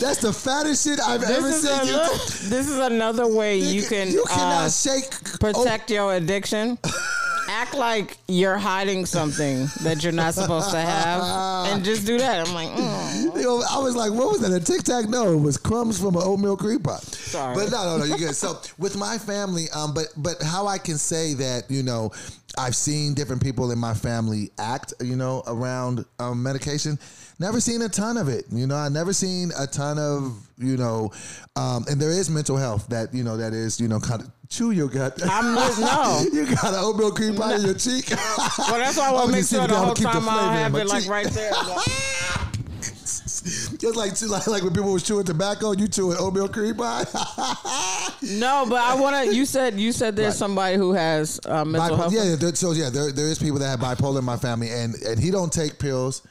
That's the fattest shit I've ever seen. You, another, this is another way you can you cannot uh, shake protect your addiction. Act like you're hiding something that you're not supposed to have, and just do that. I'm like, mm. You know, I was like, what was that? A tic tac? No, it was crumbs from an oatmeal cream pie. Sorry. But no, no, no, you're good. So with my family, um, but but how I can say that, you know, I've seen different people in my family act, you know, around um, medication. Never seen a ton of it. You know, I never seen a ton of, you know, um, and there is mental health that, you know, that is, you know, kind of chew your gut. I'm just no. you got an oatmeal cream pie in your cheek. Well, that's why I want to make sure the whole time I have it like right there. Like, Just like, like like when people was chewing tobacco, you chewing oatmeal cream pie. no, but I want to. You said you said there's Right. somebody who has uh, mental Bipo- health. yeah, yeah, there- so yeah, there there is people that have bipolar in my family, and and he don't take pills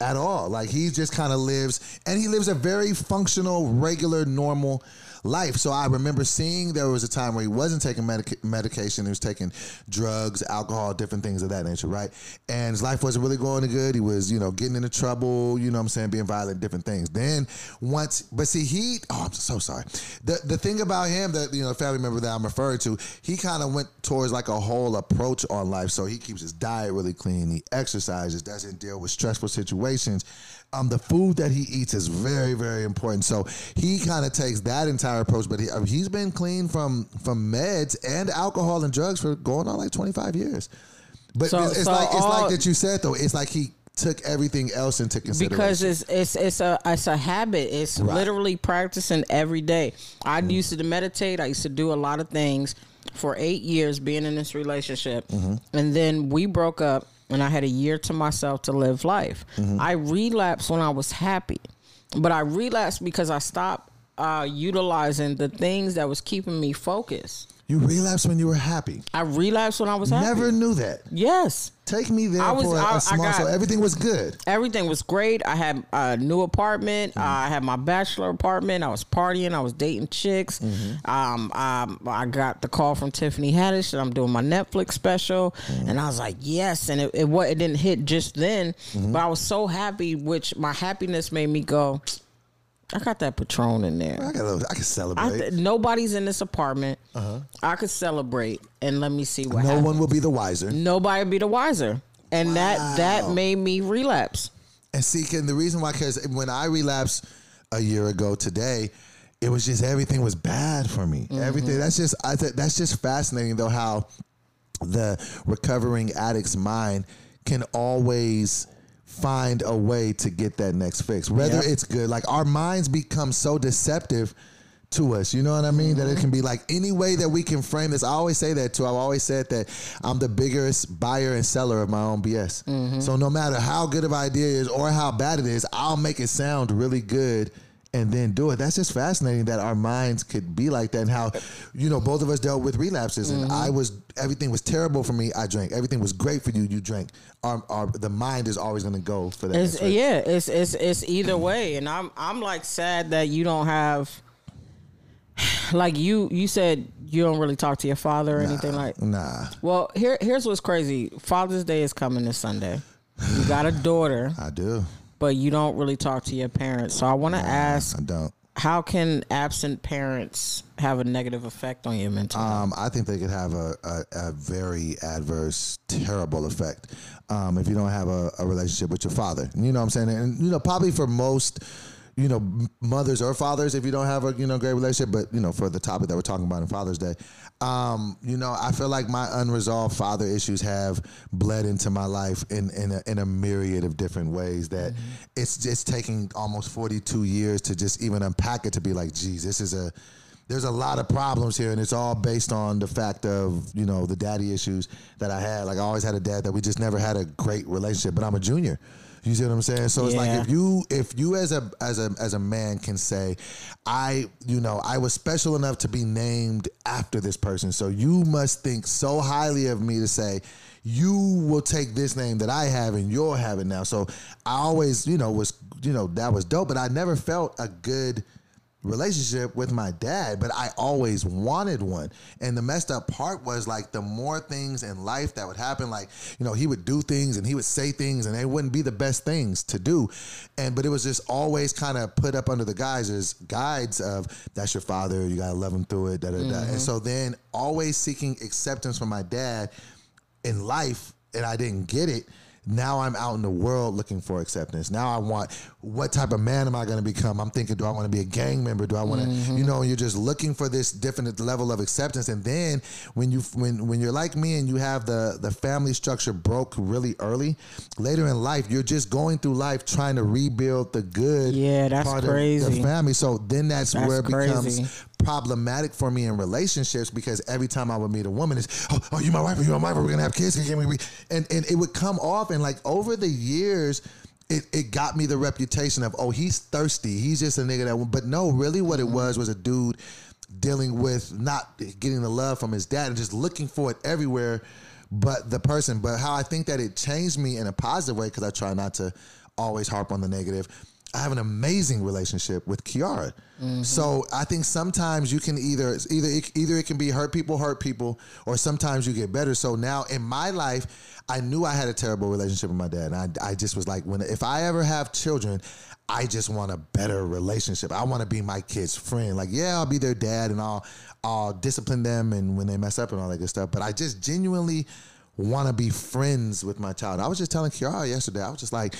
at all. Like he just kind of lives, and he lives a very functional, regular, normal life. So I remember seeing there was a time where he wasn't taking medica- medication; he was taking drugs, alcohol, different things of that nature, right? And his life wasn't really going good. He was, you know, getting into trouble. You know, what I'm saying, being violent, different things. Then once, but see, he. Oh, I'm so sorry. The the thing about him that you know, family member that I'm referring to, he kind of went towards like a whole approach on life. So he keeps his diet really clean. He exercises, doesn't deal with stressful situations. Um, the food that he eats is very, very important. So he kind of takes that entire approach. But he, mean, he's been clean from from meds and alcohol and drugs for going on like 25 years. But So- it's, it's so like it's like that you said though. It's like he took everything else into consideration. because it's it's it's a it's a habit. It's Right. literally practicing every day. I mm-hmm. used to meditate. I used to do a lot of things for eight years being in this relationship, mm-hmm. and then we broke up, and I had a year to myself to live life. I relapsed when I was happy, but I relapsed because I stopped uh, utilizing the things that was keeping me focused. You relapsed when you were happy. I relapsed when I was happy. Never knew that. Yes. Take me there I was- for a, I- I a small. got- so everything was good. everything was great. I had a new apartment. I had my bachelor apartment. I was partying. I was dating chicks. Um, um, I got the call from Tiffany Haddish that I'm doing my Netflix special, and I was like, yes. And it it, it didn't hit just then, but I was so happy. Which my happiness made me go. I got that Patron in there. I got. little- I can I celebrate. th- nobody's in this apartment. Uh-huh. I could celebrate and let me see what no happens. one will be the wiser. Nobody will be the wiser, and that that made me relapse. And see, can the reason why? Because when I relapsed a year ago today, it was just everything was bad for me. Mm-hmm. Everything. That's just I th- that's just fascinating though how the recovering addict's mind can always find a way to get that next fix. Whether Yep. it's good, like our minds become so deceptive to us. You know what I mean? That it can be like any way that we can frame this. I always say that too. I've always said that I'm the biggest buyer and seller of my own BS. Mm-hmm. So no matter how good of an idea is or how bad it is, I'll make it sound really good and then do it. That's just fascinating that our minds could be like that and how, you know, both of us dealt with relapses and mm-hmm. I was everything was terrible for me. I drank. Everything was great for you. You drank. Our, our the mind is always going to go for that. It's, yeah, it's it's it's either way, and I'm I'm like sad that you don't have. Like you, you said you don't really talk to your father or anything like. Nah, Well, here here's what's crazy. Father's Day is coming this Sunday. You got a daughter, I do. but you don't really talk to your parents. So I want to ask, I don't. How can absent parents have a negative effect on your mental? Um, I think they could have a, a, a very adverse, terrible effect um, if you don't have a, a relationship with your father. You know what I'm saying? And, you know, probably for most, you know, mothers or fathers, if you don't have a, you know, great relationship, but, you know, for the topic that we're talking about in Father's Day, um, you know, I feel like my unresolved father issues have bled into my life in, in, a, in a myriad of different ways that it's just taking almost 42 years to just even unpack it to be like, geez, this is a, there's a lot of problems here, and it's all based on the fact of you know the daddy issues that I had. Like I always had a dad that we just never had a great relationship. But I'm a junior. You see what I'm saying? So it's like if you if you as a as a as a man can say, I you know I was special enough to be named after this person, so you must think so highly of me to say. You will take this name that I have and you'll have it now. So I always, you know, was, you know, that was dope, but I never felt a good relationship with my dad, but I always wanted one. And the messed up part was like the more things in life that would happen, like, you know, he would do things and he would say things and they wouldn't be the best things to do. And but it was just always kind of put up under the guise as guides of that's your father, you gotta love him through it, da da da. And mm-hmm. so then always seeking acceptance from my dad in life and I didn't get it. Now I'm out in the world looking for acceptance. Now I want what type of man am I going to become? I'm thinking, do I want to be a gang member? Do I want to, mm-hmm. you know? You're just looking for this different level of acceptance. And then when you when when you're like me and you have the the family structure broke really early, later in life you're just going through life trying to rebuild the good. Yeah, that's part of crazy. the family. So then that's, That's where it crazy. becomes problematic for me in relationships because every time I would meet a woman, it's oh, oh you my wife, are you my wife, we're gonna have kids, we- we-" and and it would come off, and like over the years. It, it got me the reputation of oh he's thirsty. He's just a nigga that but no really what it mm-hmm. was was a dude dealing with not getting the love from his dad and just looking for it everywhere but the person. But how I think that it changed me in a positive way because I try not to always harp on the negative I have an amazing relationship with Kiara. So I think sometimes you can either either it, either it can be hurt people hurt people, or sometimes you get better. So now in my life, I knew I had a terrible relationship with my dad, and I, I just was like, when if I ever have children, I just want a better relationship. I want to be my kid's friend. Like, yeah, I'll be their dad, and I'll I'll discipline them, and when they mess up and all that good stuff. But I just genuinely want to be friends with my child. I was just telling Kiara yesterday. I was just like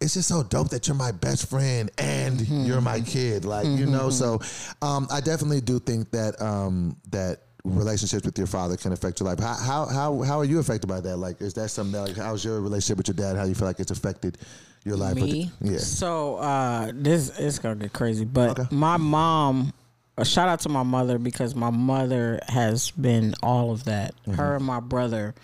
it's just so dope that you're my best friend and you're my kid. Like, you know, so um, I definitely do think that um, that relationships with your father can affect your life. How, how how how are you affected by that? Like, is that something that, like how's your relationship with your dad? How do you feel like it's affected your life? Me? the- yeah. So uh this is gonna get crazy. But Okay. my mom a shout out to my mother because my mother has been all of that. Mm-hmm. Her and my brother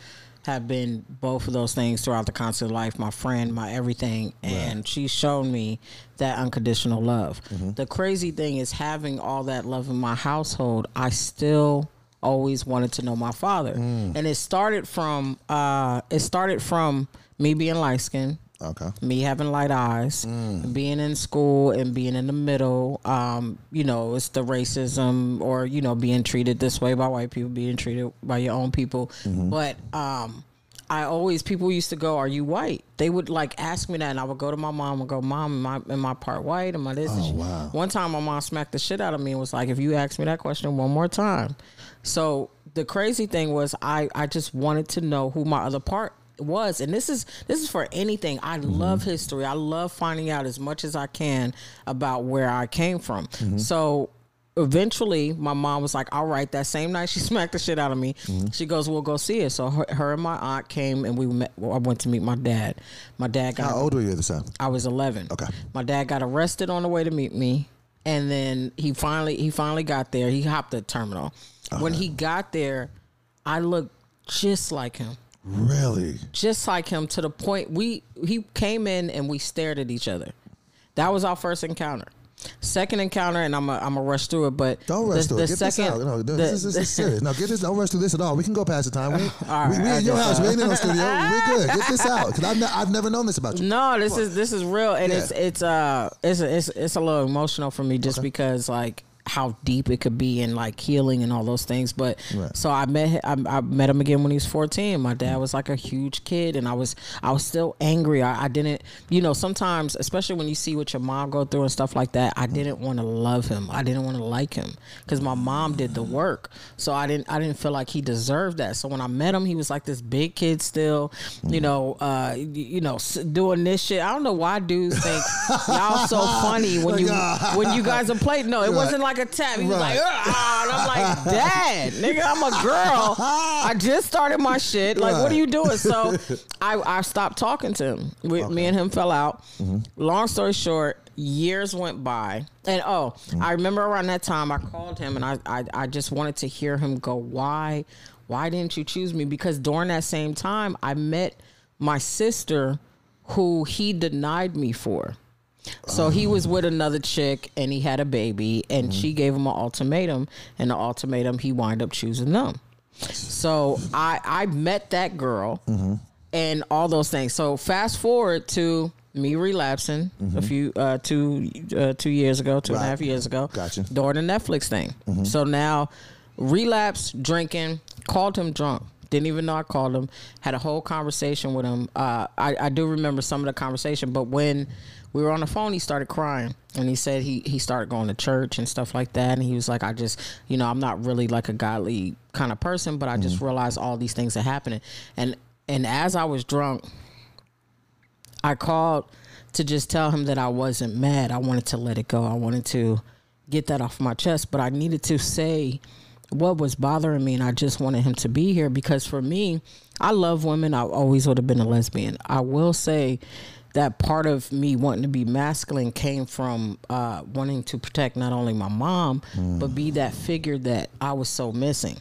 have been both of those things throughout the concert life, my friend, my everything. And she's shown me that unconditional love. Mm-hmm. The crazy thing is having all that love in my household, I still always wanted to know my father. Mm. And it started from uh it started from me being light skinned Okay. me having light eyes, being in school and being in the middle. Um, you know, it's the racism or you know being treated this way by white people, being treated by your own people. But um, I always people used to go, "Are you white?" They would like ask me that, and I would go to my mom and go, "Mom, am I, am I part white? Am I this?" Oh, wow. One time, my mom smacked the shit out of me and was like, "If you ask me that question one more time," so the crazy thing was, I I just wanted to know who my other part was and this is this is for anything i mm-hmm. love history i love finding out as much as i can about where i came from mm-hmm. so eventually my mom was like, "All right." That same night, she smacked the shit out of me. Mm-hmm. She goes, "We'll go see it." So her, her and my aunt came, and we met. Well, I went to meet my dad. My dad got. How old were you at the time? I was 11. Okay. My dad got arrested on the way to meet me, and then he finally he finally got there. He hopped the terminal. Uh-huh. When he got there, I looked just like him, Really? just like him to the point we he came in and we stared at each other. That was our first encounter. Second encounter, and I'm a, I'm a rush through it, but Don't rush the, through the it. Get second, this out. No, the- this, is, this is serious. No, get this. Don't rush through this at all. We can go past the time. We, All we, right, we in your house. so. We ain't in the studio. We're good. Get this out because I've, ne- I've never known this about you. No, this is this is real, and Yeah. it's it's uh it's it's it's a little emotional for me just because like how deep it could be and like healing and all those things. But Right. so I met I, I met him again when he was fourteen. My dad was like a huge kid, and I was I was still angry. I, I didn't you know sometimes especially when you see what your mom go through and stuff like that. I didn't want to love him. I didn't want to like him because my mom did the work. So I didn't I didn't feel like he deserved that. So when I met him, he was like this big kid still. You know, uh, you, know, doing this shit. I don't know why dudes think y'all so funny when you when you guys are playing. No, it wasn't like a tap. He was Right. like, ah, and I'm like, Dad, nigga, I'm a girl. I just started my shit. Like, what are you doing? So I I stopped talking to him. We, Me and him fell out. Long story short. Years went by, and oh, I remember around that time I called him, and I, I I just wanted to hear him go, why, why didn't you choose me? Because during that same time, I met my sister, who he denied me for. So he was with another chick and he had a baby and she gave him an ultimatum and the ultimatum he wind up choosing them. So I I met that girl and all those things. So fast forward to me relapsing a few uh two uh, two years ago, two and a half years ago. Gotcha. During the Netflix thing. So now relapse, drinking, called him drunk. Didn't even know I called him. Had a whole conversation with him. Uh, I, I do remember some of the conversation, but when we were on the phone, he started crying, and he said he he started going to church and stuff like that. And he was like, I just, you know, I'm not really like a godly kind of person, but I just mm-hmm. realized all these things are happening. And and as I was drunk, I called to just tell him that I wasn't mad. I wanted to let it go. I wanted to get that off my chest, but I needed to say what was bothering me and I just wanted him to be here because for me, I love women. I always would have been a lesbian. I will say that part of me wanting to be masculine came from uh, wanting to protect not only my mom, but be that figure that I was so missing.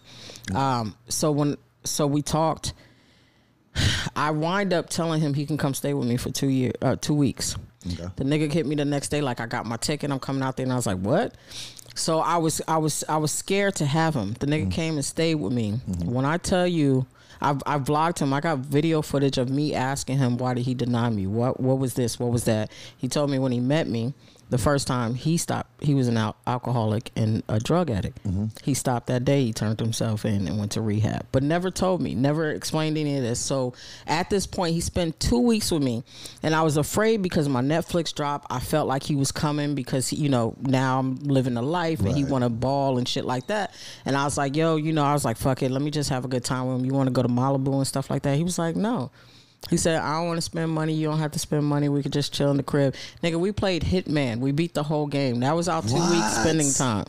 Um, so when so we talked I wind up telling him he can come stay with me for two year, uh, two weeks. Okay. The nigga hit me the next day like I got my ticket. I'm coming out there, and I was like, "What?" So I was, I was, I was scared to have him. The nigga came and stayed with me. When I tell you, I've, I vlogged him. I got video footage of me asking him why did he deny me? What, what was this? What was that? He told me when he met me the first time he stopped. He was an al- alcoholic and a drug addict. Mm-hmm. He stopped that day. He turned himself in and went to rehab, but never told me, never explained any of this. So at this point, he spent two weeks with me, and I was afraid because my Netflix dropped. I felt like he was coming because you know now I'm living a life and he want to ball and shit like that. And I was like, yo, you know, I was like, fuck it, let me just have a good time with him. You want to go to Malibu and stuff like that? He was like, no. He said, I don't want to spend money. You don't have to spend money. We could just chill in the crib. Nigga, we played Hitman. We beat the whole game. That was our two What? weeks spending time.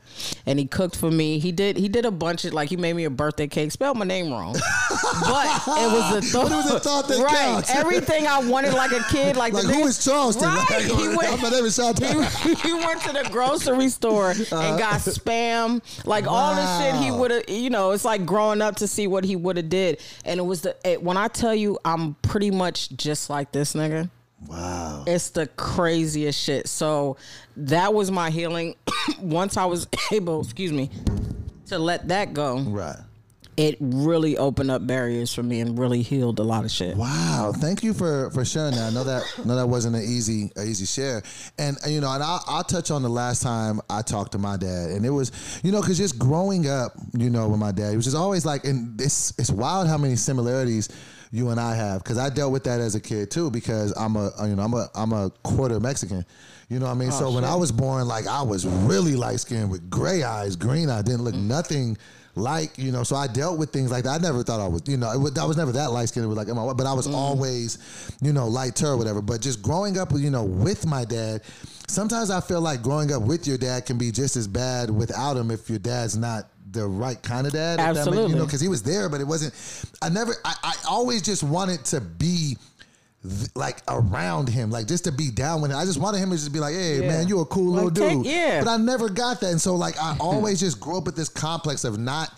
And he cooked for me. He did he did a bunch of like he made me a birthday cake. Spelled my name wrong. but it was the thought. It was the thought that right. counts. Everything I wanted like a kid. Like, Like the who nigga- is Charleston? Right. Like, he went, my name is he, he went to the grocery store and uh-huh. got spam, like all the shit he would have. You know, it's like growing up to see what he would have did. And it was the it, when I tell you, I'm pretty much just like this nigga. Wow. It's the craziest shit. So that was my healing. Once I was able, excuse me, to let that go, Right. it really opened up barriers for me and really healed a lot of shit. Wow, thank you for for sharing that. I know that know that wasn't an easy a easy share, and you know, and I'll, I'll touch on the last time I talked to my dad, and it was you know because just growing up, you know, with my dad, it was just always like, and it's it's wild how many similarities you and I have because I dealt with that as a kid too because I'm a you know I'm a I'm a quarter Mexican. You know what I mean? so when I was born, like I was really light skinned with gray eyes, green eyes, didn't look nothing like, you know. So I dealt with things like that. I never thought I was, you know, it was, I was never that light skinned. Like, but I was Mm-hmm. always, you know, lighter or whatever. But just growing up, you know, with my dad, sometimes I feel like growing up with your dad can be just as bad without him if your dad's not the right kind of dad. makes- you know, because he was there, but it wasn't. I never. I, I always just wanted to be. th- Like around him, like just to be down with him. I just wanted him to just be like, "Hey, Yeah. man, you a cool Like, little take- dude." yeah. But I never got that, and so like I always just grew up with this complex of not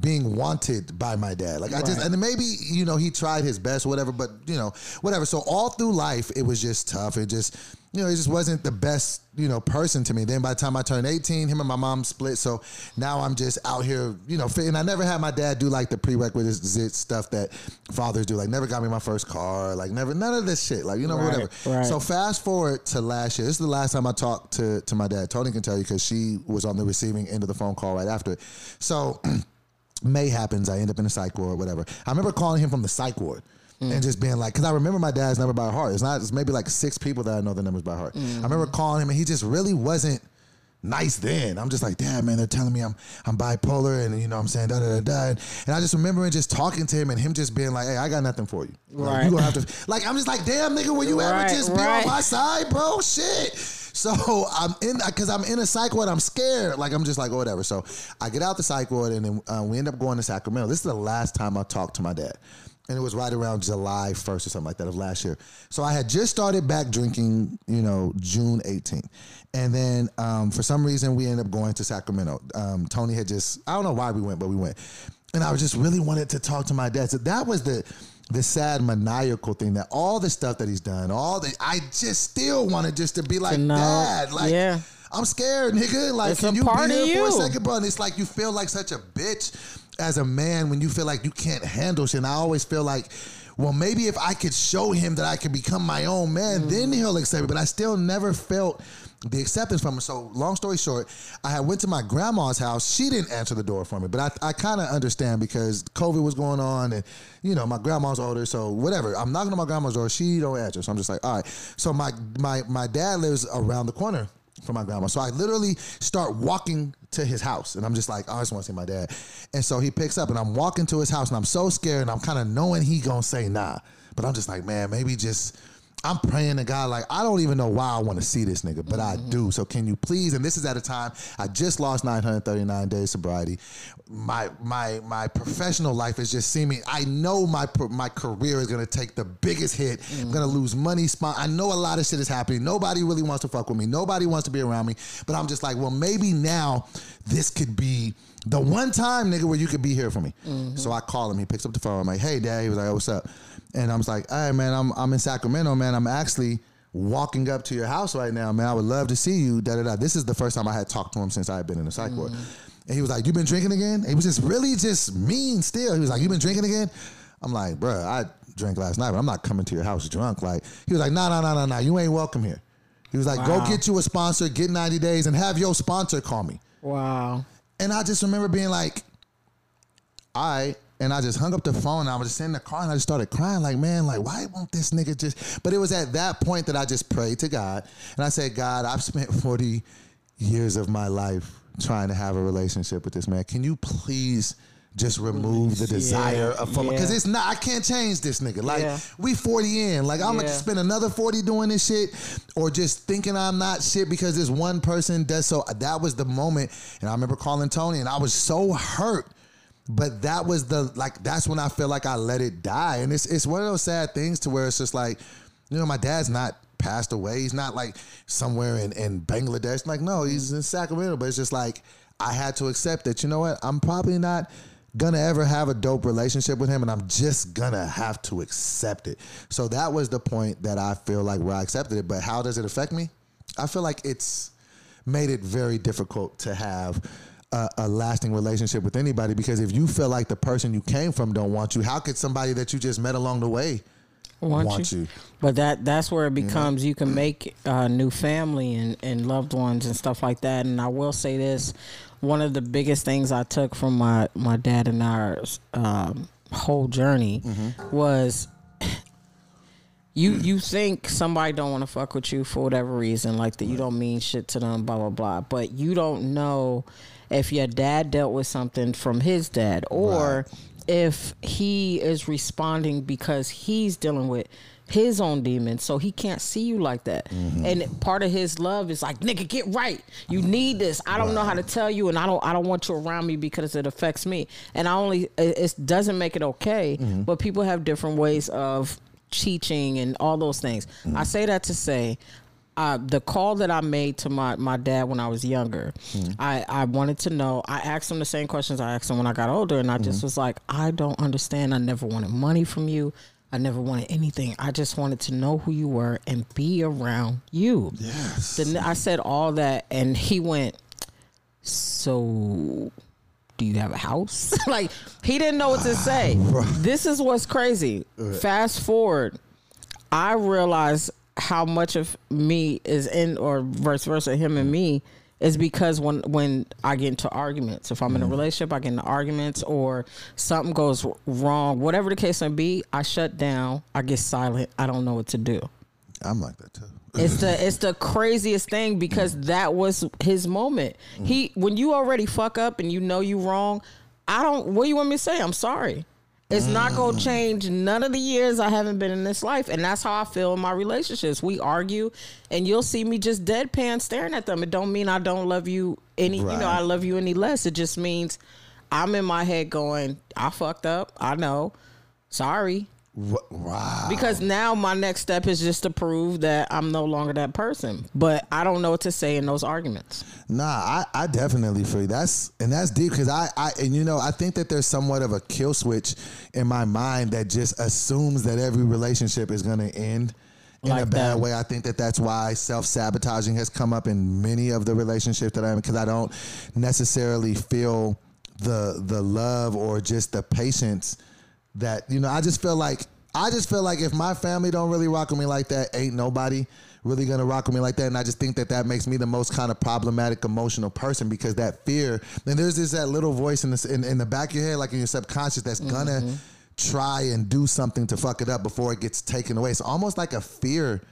being wanted by my dad. Like I just, and maybe you know he tried his best, whatever. But you know, whatever. So all through life, it was just tough. It just, you know, he just wasn't the best, you know, person to me. Then by the time I turned eighteen, him and my mom split. So now I'm just out here, you know, fit- and I never had my dad do like the prerequisite stuff that fathers do. Like never got me my first car. Like never, none of this shit. Like you know, Right, whatever. right. So fast forward to last year. This is the last time I talked to to my dad. Tony can tell you because she was on the receiving end of the phone call right after it. So May happens. I end up in a psych ward, whatever. I remember calling him from the psych ward. And mm. just being like, because I remember my dad's number by heart. It's not. It's maybe like six people that I know the numbers by heart. I mm. remember calling him, and he just really wasn't nice then. I'm just like, Dad, man, they're telling me I'm I'm bipolar, and you know, what I'm saying da da da da. And I just remember just talking to him, and him just being like, Hey, I got nothing for you. Like, you gonna have to. Like, I'm just like, Damn, nigga, will you ever Right, just be on my side, bro? Shit. So I'm in because I'm in a psych ward. I'm scared. Like I'm just like oh, whatever. So I get out the psych ward and then uh, we end up going to Sacramento. This is the last time I talked to my dad, and it was right around July 1st or something like that of last year. So I had just started back drinking, you know, June 18th, and then um, for some reason we ended up going to Sacramento. Um, Tony had just I don't know why we went, but we went, and I just really wanted to talk to my dad. So that was the the sad maniacal thing that all the stuff that he's done, all the I just still wanted just to be like know. dad, like Yeah. I'm scared, nigga. Like, It's can you be here for a second, bro? And it's like you feel like such a bitch as a man when you feel like you can't handle shit. And I always feel like, well, maybe if I could show him that I could become my own man, then Mm. he'll accept me. But I still never felt the acceptance from him. So, long story short, I had went to my grandma's house. She didn't answer the door for me, but I, I kind of understand because COVID was going on, and you know my grandma's older, so whatever. I'm knocking on my grandma's door. She don't answer, so I'm just like, all right. So my my my dad lives around the corner from my grandma. So I literally start walking to his house and I'm just like, oh, I just want to see my dad. And so he picks up and I'm walking to his house and I'm so scared and I'm kind of knowing he gonna say nah. But I'm just like, man, maybe just I'm praying to God, like, I don't even know why I want to see this nigga, but I mm-hmm. do. So can you please? And this is at a time I just lost 939 days sobriety. My my my professional life is just seeming. I know my my career is gonna take the biggest hit. I'm gonna mm-hmm. lose money. Spot. I know a lot of shit is happening. Nobody really wants to fuck with me. Nobody wants to be around me. But I'm just like, well, maybe now this could be the one time, nigga, where you could be here for me. Mm-hmm. So I call him. He picks up the phone. I'm like, hey, dad. He was like, oh, what's up? And I was like, hey, man, I'm I'm in Sacramento, man. I'm actually walking up to your house right now, man. I would love to see you. Da da da. This is the first time I had talked to him since I had been in the psych ward. Mm. And he was like, "You been drinking again?" He was just really just mean. Still, he was like, "You been drinking again?" I'm like, "Bruh, I drank last night, but I'm not coming to your house drunk." Like he was like, "No, no, no, no, no. You ain't welcome here." He was like, "Go get you a sponsor, get 90 days, and have your sponsor call me." Wow. And I just remember being like, I and I just hung up the phone and I was just in the car and I just started crying, like, man, like, why won't this nigga just but it was at that point that I just prayed to God and I said, God, I've spent 40 years of my life trying to have a relationship with this man. Can you please just remove the desire of from because yeah. it's not I can't change this nigga. Like Yeah. we 40 in. Like I'm gonna spend another 40 doing this shit or just thinking I'm not shit because this one person does so that was the moment and I remember calling Tony and I was so hurt but that was the like that's when I feel like I let it die and it's it's one of those sad things to where it's just like you know my dad's not passed away he's not like somewhere in in Bangladesh like no he's in Sacramento but it's just like I had to accept that you know what I'm probably not gonna ever have a dope relationship with him and I'm just gonna have to accept it. So that was the point that I feel like where I accepted it. But how does it affect me? I feel like it's made it very difficult to have a, a lasting relationship with anybody because if you feel like the person you came from don't want you, how could somebody that you just met along the way Want, want you. you? But that that's where it becomes you can make uh, new family and, and loved ones and stuff like that. And I will say this: one of the biggest things I took from my my dad and our um, whole journey Mm-hmm. was You you think somebody don't want to fuck with you for whatever reason, like that you don't mean shit to them, blah blah blah. But you don't know if your dad dealt with something from his dad, or if he is responding because he's dealing with his own demons, so he can't see you like that. Mm-hmm. And part of his love is like, nigga, get right. You need this. I don't know how to tell you, and I don't. I don't want you around me because it affects me. And I only it, it doesn't make it okay. Mm-hmm. But people have different ways of teaching and all those things. I mm-hmm. say that to say. Uh, the call that I made to my, my dad when I was younger, I, I wanted to know. I asked him the same questions I asked him when I got older, and I just was like, I don't understand. I never wanted money from you. I never wanted anything. I just wanted to know who you were and be around you. Yes. Then I said all that, and he went, So, do you have a house? like, he didn't know what to say. this is what's crazy. Fast forward, I realized how much of me is in, or vice versa, him and me, is because when when I get into arguments, if I'm in a mm. relationship, I get into arguments, or something goes wrong, whatever the case may be, I shut down, I get silent, I don't know what to do. I'm like that too. It's the it's the craziest thing because mm. that was his moment. He mm. when you already fuck up and you know you wrong, I don't what do you want me to say? I'm sorry. It's not gonna mm. change none of the years I haven't been in this life. And that's how I feel in my relationships. We argue and you'll see me just deadpan staring at them. It don't mean I don't love you any you know, I love you any less. It just means I'm in my head going, I fucked up. I know. Sorry. Wow. Because now my next step is just to prove that I'm no longer that person. But I don't know what to say in those arguments. Nah, I, I definitely feel that's and that's deep because I, I and you know I think that there's somewhat of a kill switch in my mind that just assumes that every relationship is going to end in a bad that. way. I think that that's why self sabotaging has come up in many of the relationships that I'm because I don't necessarily feel the the love or just the patience that you know I just feel like I just feel like if my family don't really rock with me like that, ain't nobody really gonna rock with me like that. And I just think that that makes me the most kind of problematic emotional person because that fear. And there's this that little voice in the in, in the back of your head, like in your subconscious, that's gonna mm-hmm. try and do something to fuck it up before it gets taken away. It's almost like a fear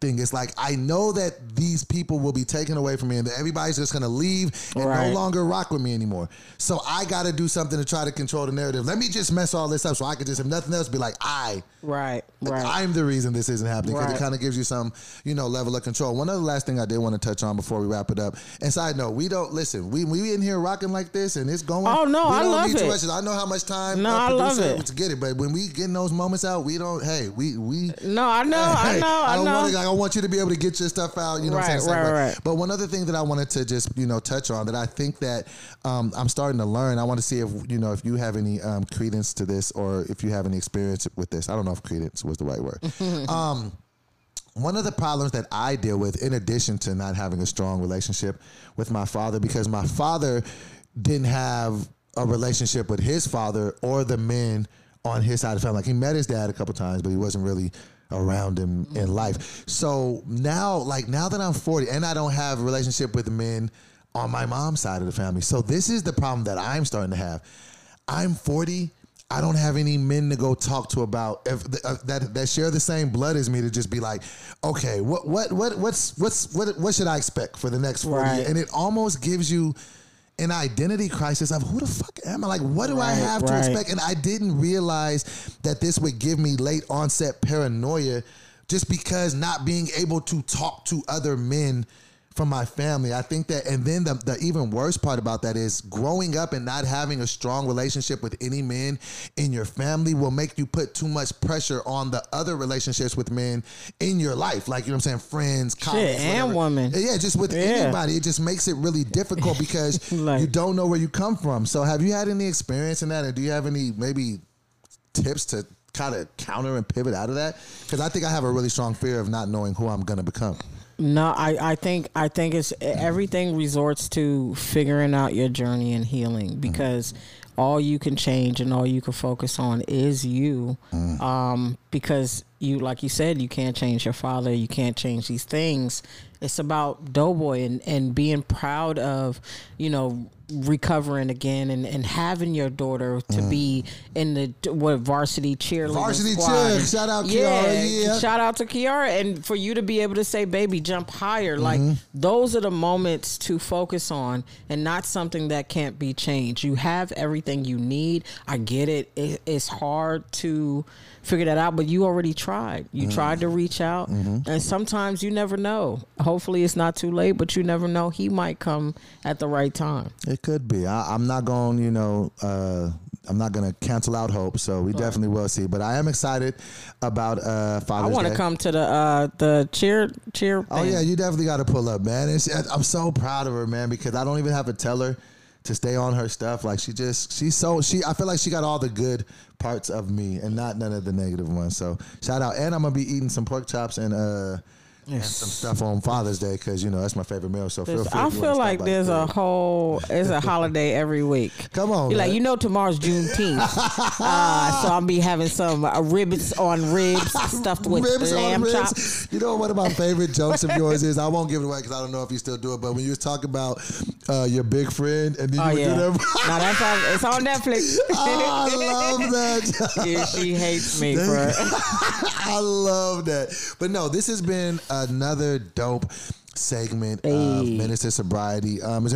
thing. It's like I know that these people will be taken away from me, and that everybody's just gonna leave and Right. no longer rock with me anymore. So I got to do something to try to control the narrative. Let me just mess all this up, so I can just, if nothing else, be like, I, Right, right. I'm the reason this isn't happening because Right. it kind of gives you some, you know, level of control. One other last thing I did want to touch on before we wrap it up. And side note, we don't listen. We we in here rocking like this, and it's going. Oh, no, I love it. much. I know how much time. No, I love it. to get it, but when we getting those moments out, we don't. Hey, we we. no, I know, I know, I, don't know. Like, I want you to be able to get your stuff out. You know what I'm Right, saying? right, right. But one other thing that I wanted to just you know touch on that I think that um, I'm starting to learn. I want to see if you know if you have any um, credence to this or if you have any experience with this. I don't know if credence was the right word. um, one of the problems that I deal with, in addition to not having a strong relationship with my father, because my father didn't have a relationship with his father or the men on his side of the family. Like he met his dad a couple times, but he wasn't really around him in life. So now, like now that I'm 40 and I don't have a relationship with men on my mom's side of the family. So this is the problem that I'm starting to have. I'm 40. I don't have any men to go talk to about if, uh, that that share the same blood as me to just be like, okay, what what what what's what's what what should I expect for the next 40 Right. years? And it almost gives you an identity crisis of who the fuck am I? Like, what do I Right, have to expect? And I didn't realize that this would give me late onset paranoia just because not being able to talk to other men from my family. I think that, and then the, the even worse part about that is growing up and not having a strong relationship with any men in your family will make you put too much pressure on the other relationships with men in your life. Like, you know what I'm saying? Friends, colleagues, and women. Yeah, just with Yeah. anybody. It just makes it really difficult because Like- you don't know where you come from. So, have you had any experience in that, or do you have any maybe tips to kind of counter and pivot out of that? Because I think I have a really strong fear of not knowing who I'm going to become. No, I, I think I think it's everything resorts to figuring out your journey and healing because all you can change and all you can focus on is you. Um, because you like you said, you can't change your father, you can't change these things. It's about Doughboy and, and being proud of, you know, recovering again and, and having your daughter to be in the what varsity cheerleading Varsity squad. cheer. Shout out Kiara, yeah. Shout out to Kiara and for you to be able to say, baby, jump higher. Like Mm-hmm. those are the moments to focus on and not something that can't be changed. You have everything you need. I get it. it it's hard to figure that out, but you already tried. You Mm-hmm. tried to reach out and sometimes you never know. Hopefully it's not too late, but you never know. He might come at the right time. It could be. I, I'm not going, you know, uh, I'm not going to cancel out hope. So we definitely will see. But I am excited about uh, I Father's want Day. to come to the uh the cheer cheer Oh thing. yeah, you definitely got to pull up, man. It's, I'm so proud of her, man, because I don't even have to tell her to stay on her stuff. Like she just, she's so she. I feel like she got all the good parts of me and not none of the negative ones. So shout out, and I'm gonna be eating some pork chops and uh. And some stuff on Father's Day because you know that's my favorite meal. So feel free. I feel like there's a whole it's a holiday every week. Come on, You're like you know tomorrow's Juneteenth, uh, so I'll be having some uh, ribs on ribs stuffed with ribs lamb ribs. chops. You know one of my favorite jokes of yours is I won't give it away because I don't know if you still do it. But when you was talking about uh, your big friend and then you Oh would yeah, do no, that. that's on, it's on Netflix. oh, I love that. yeah, she hates me it. I love that. But no, this has been another dope segment of Minister Sobriety. Um,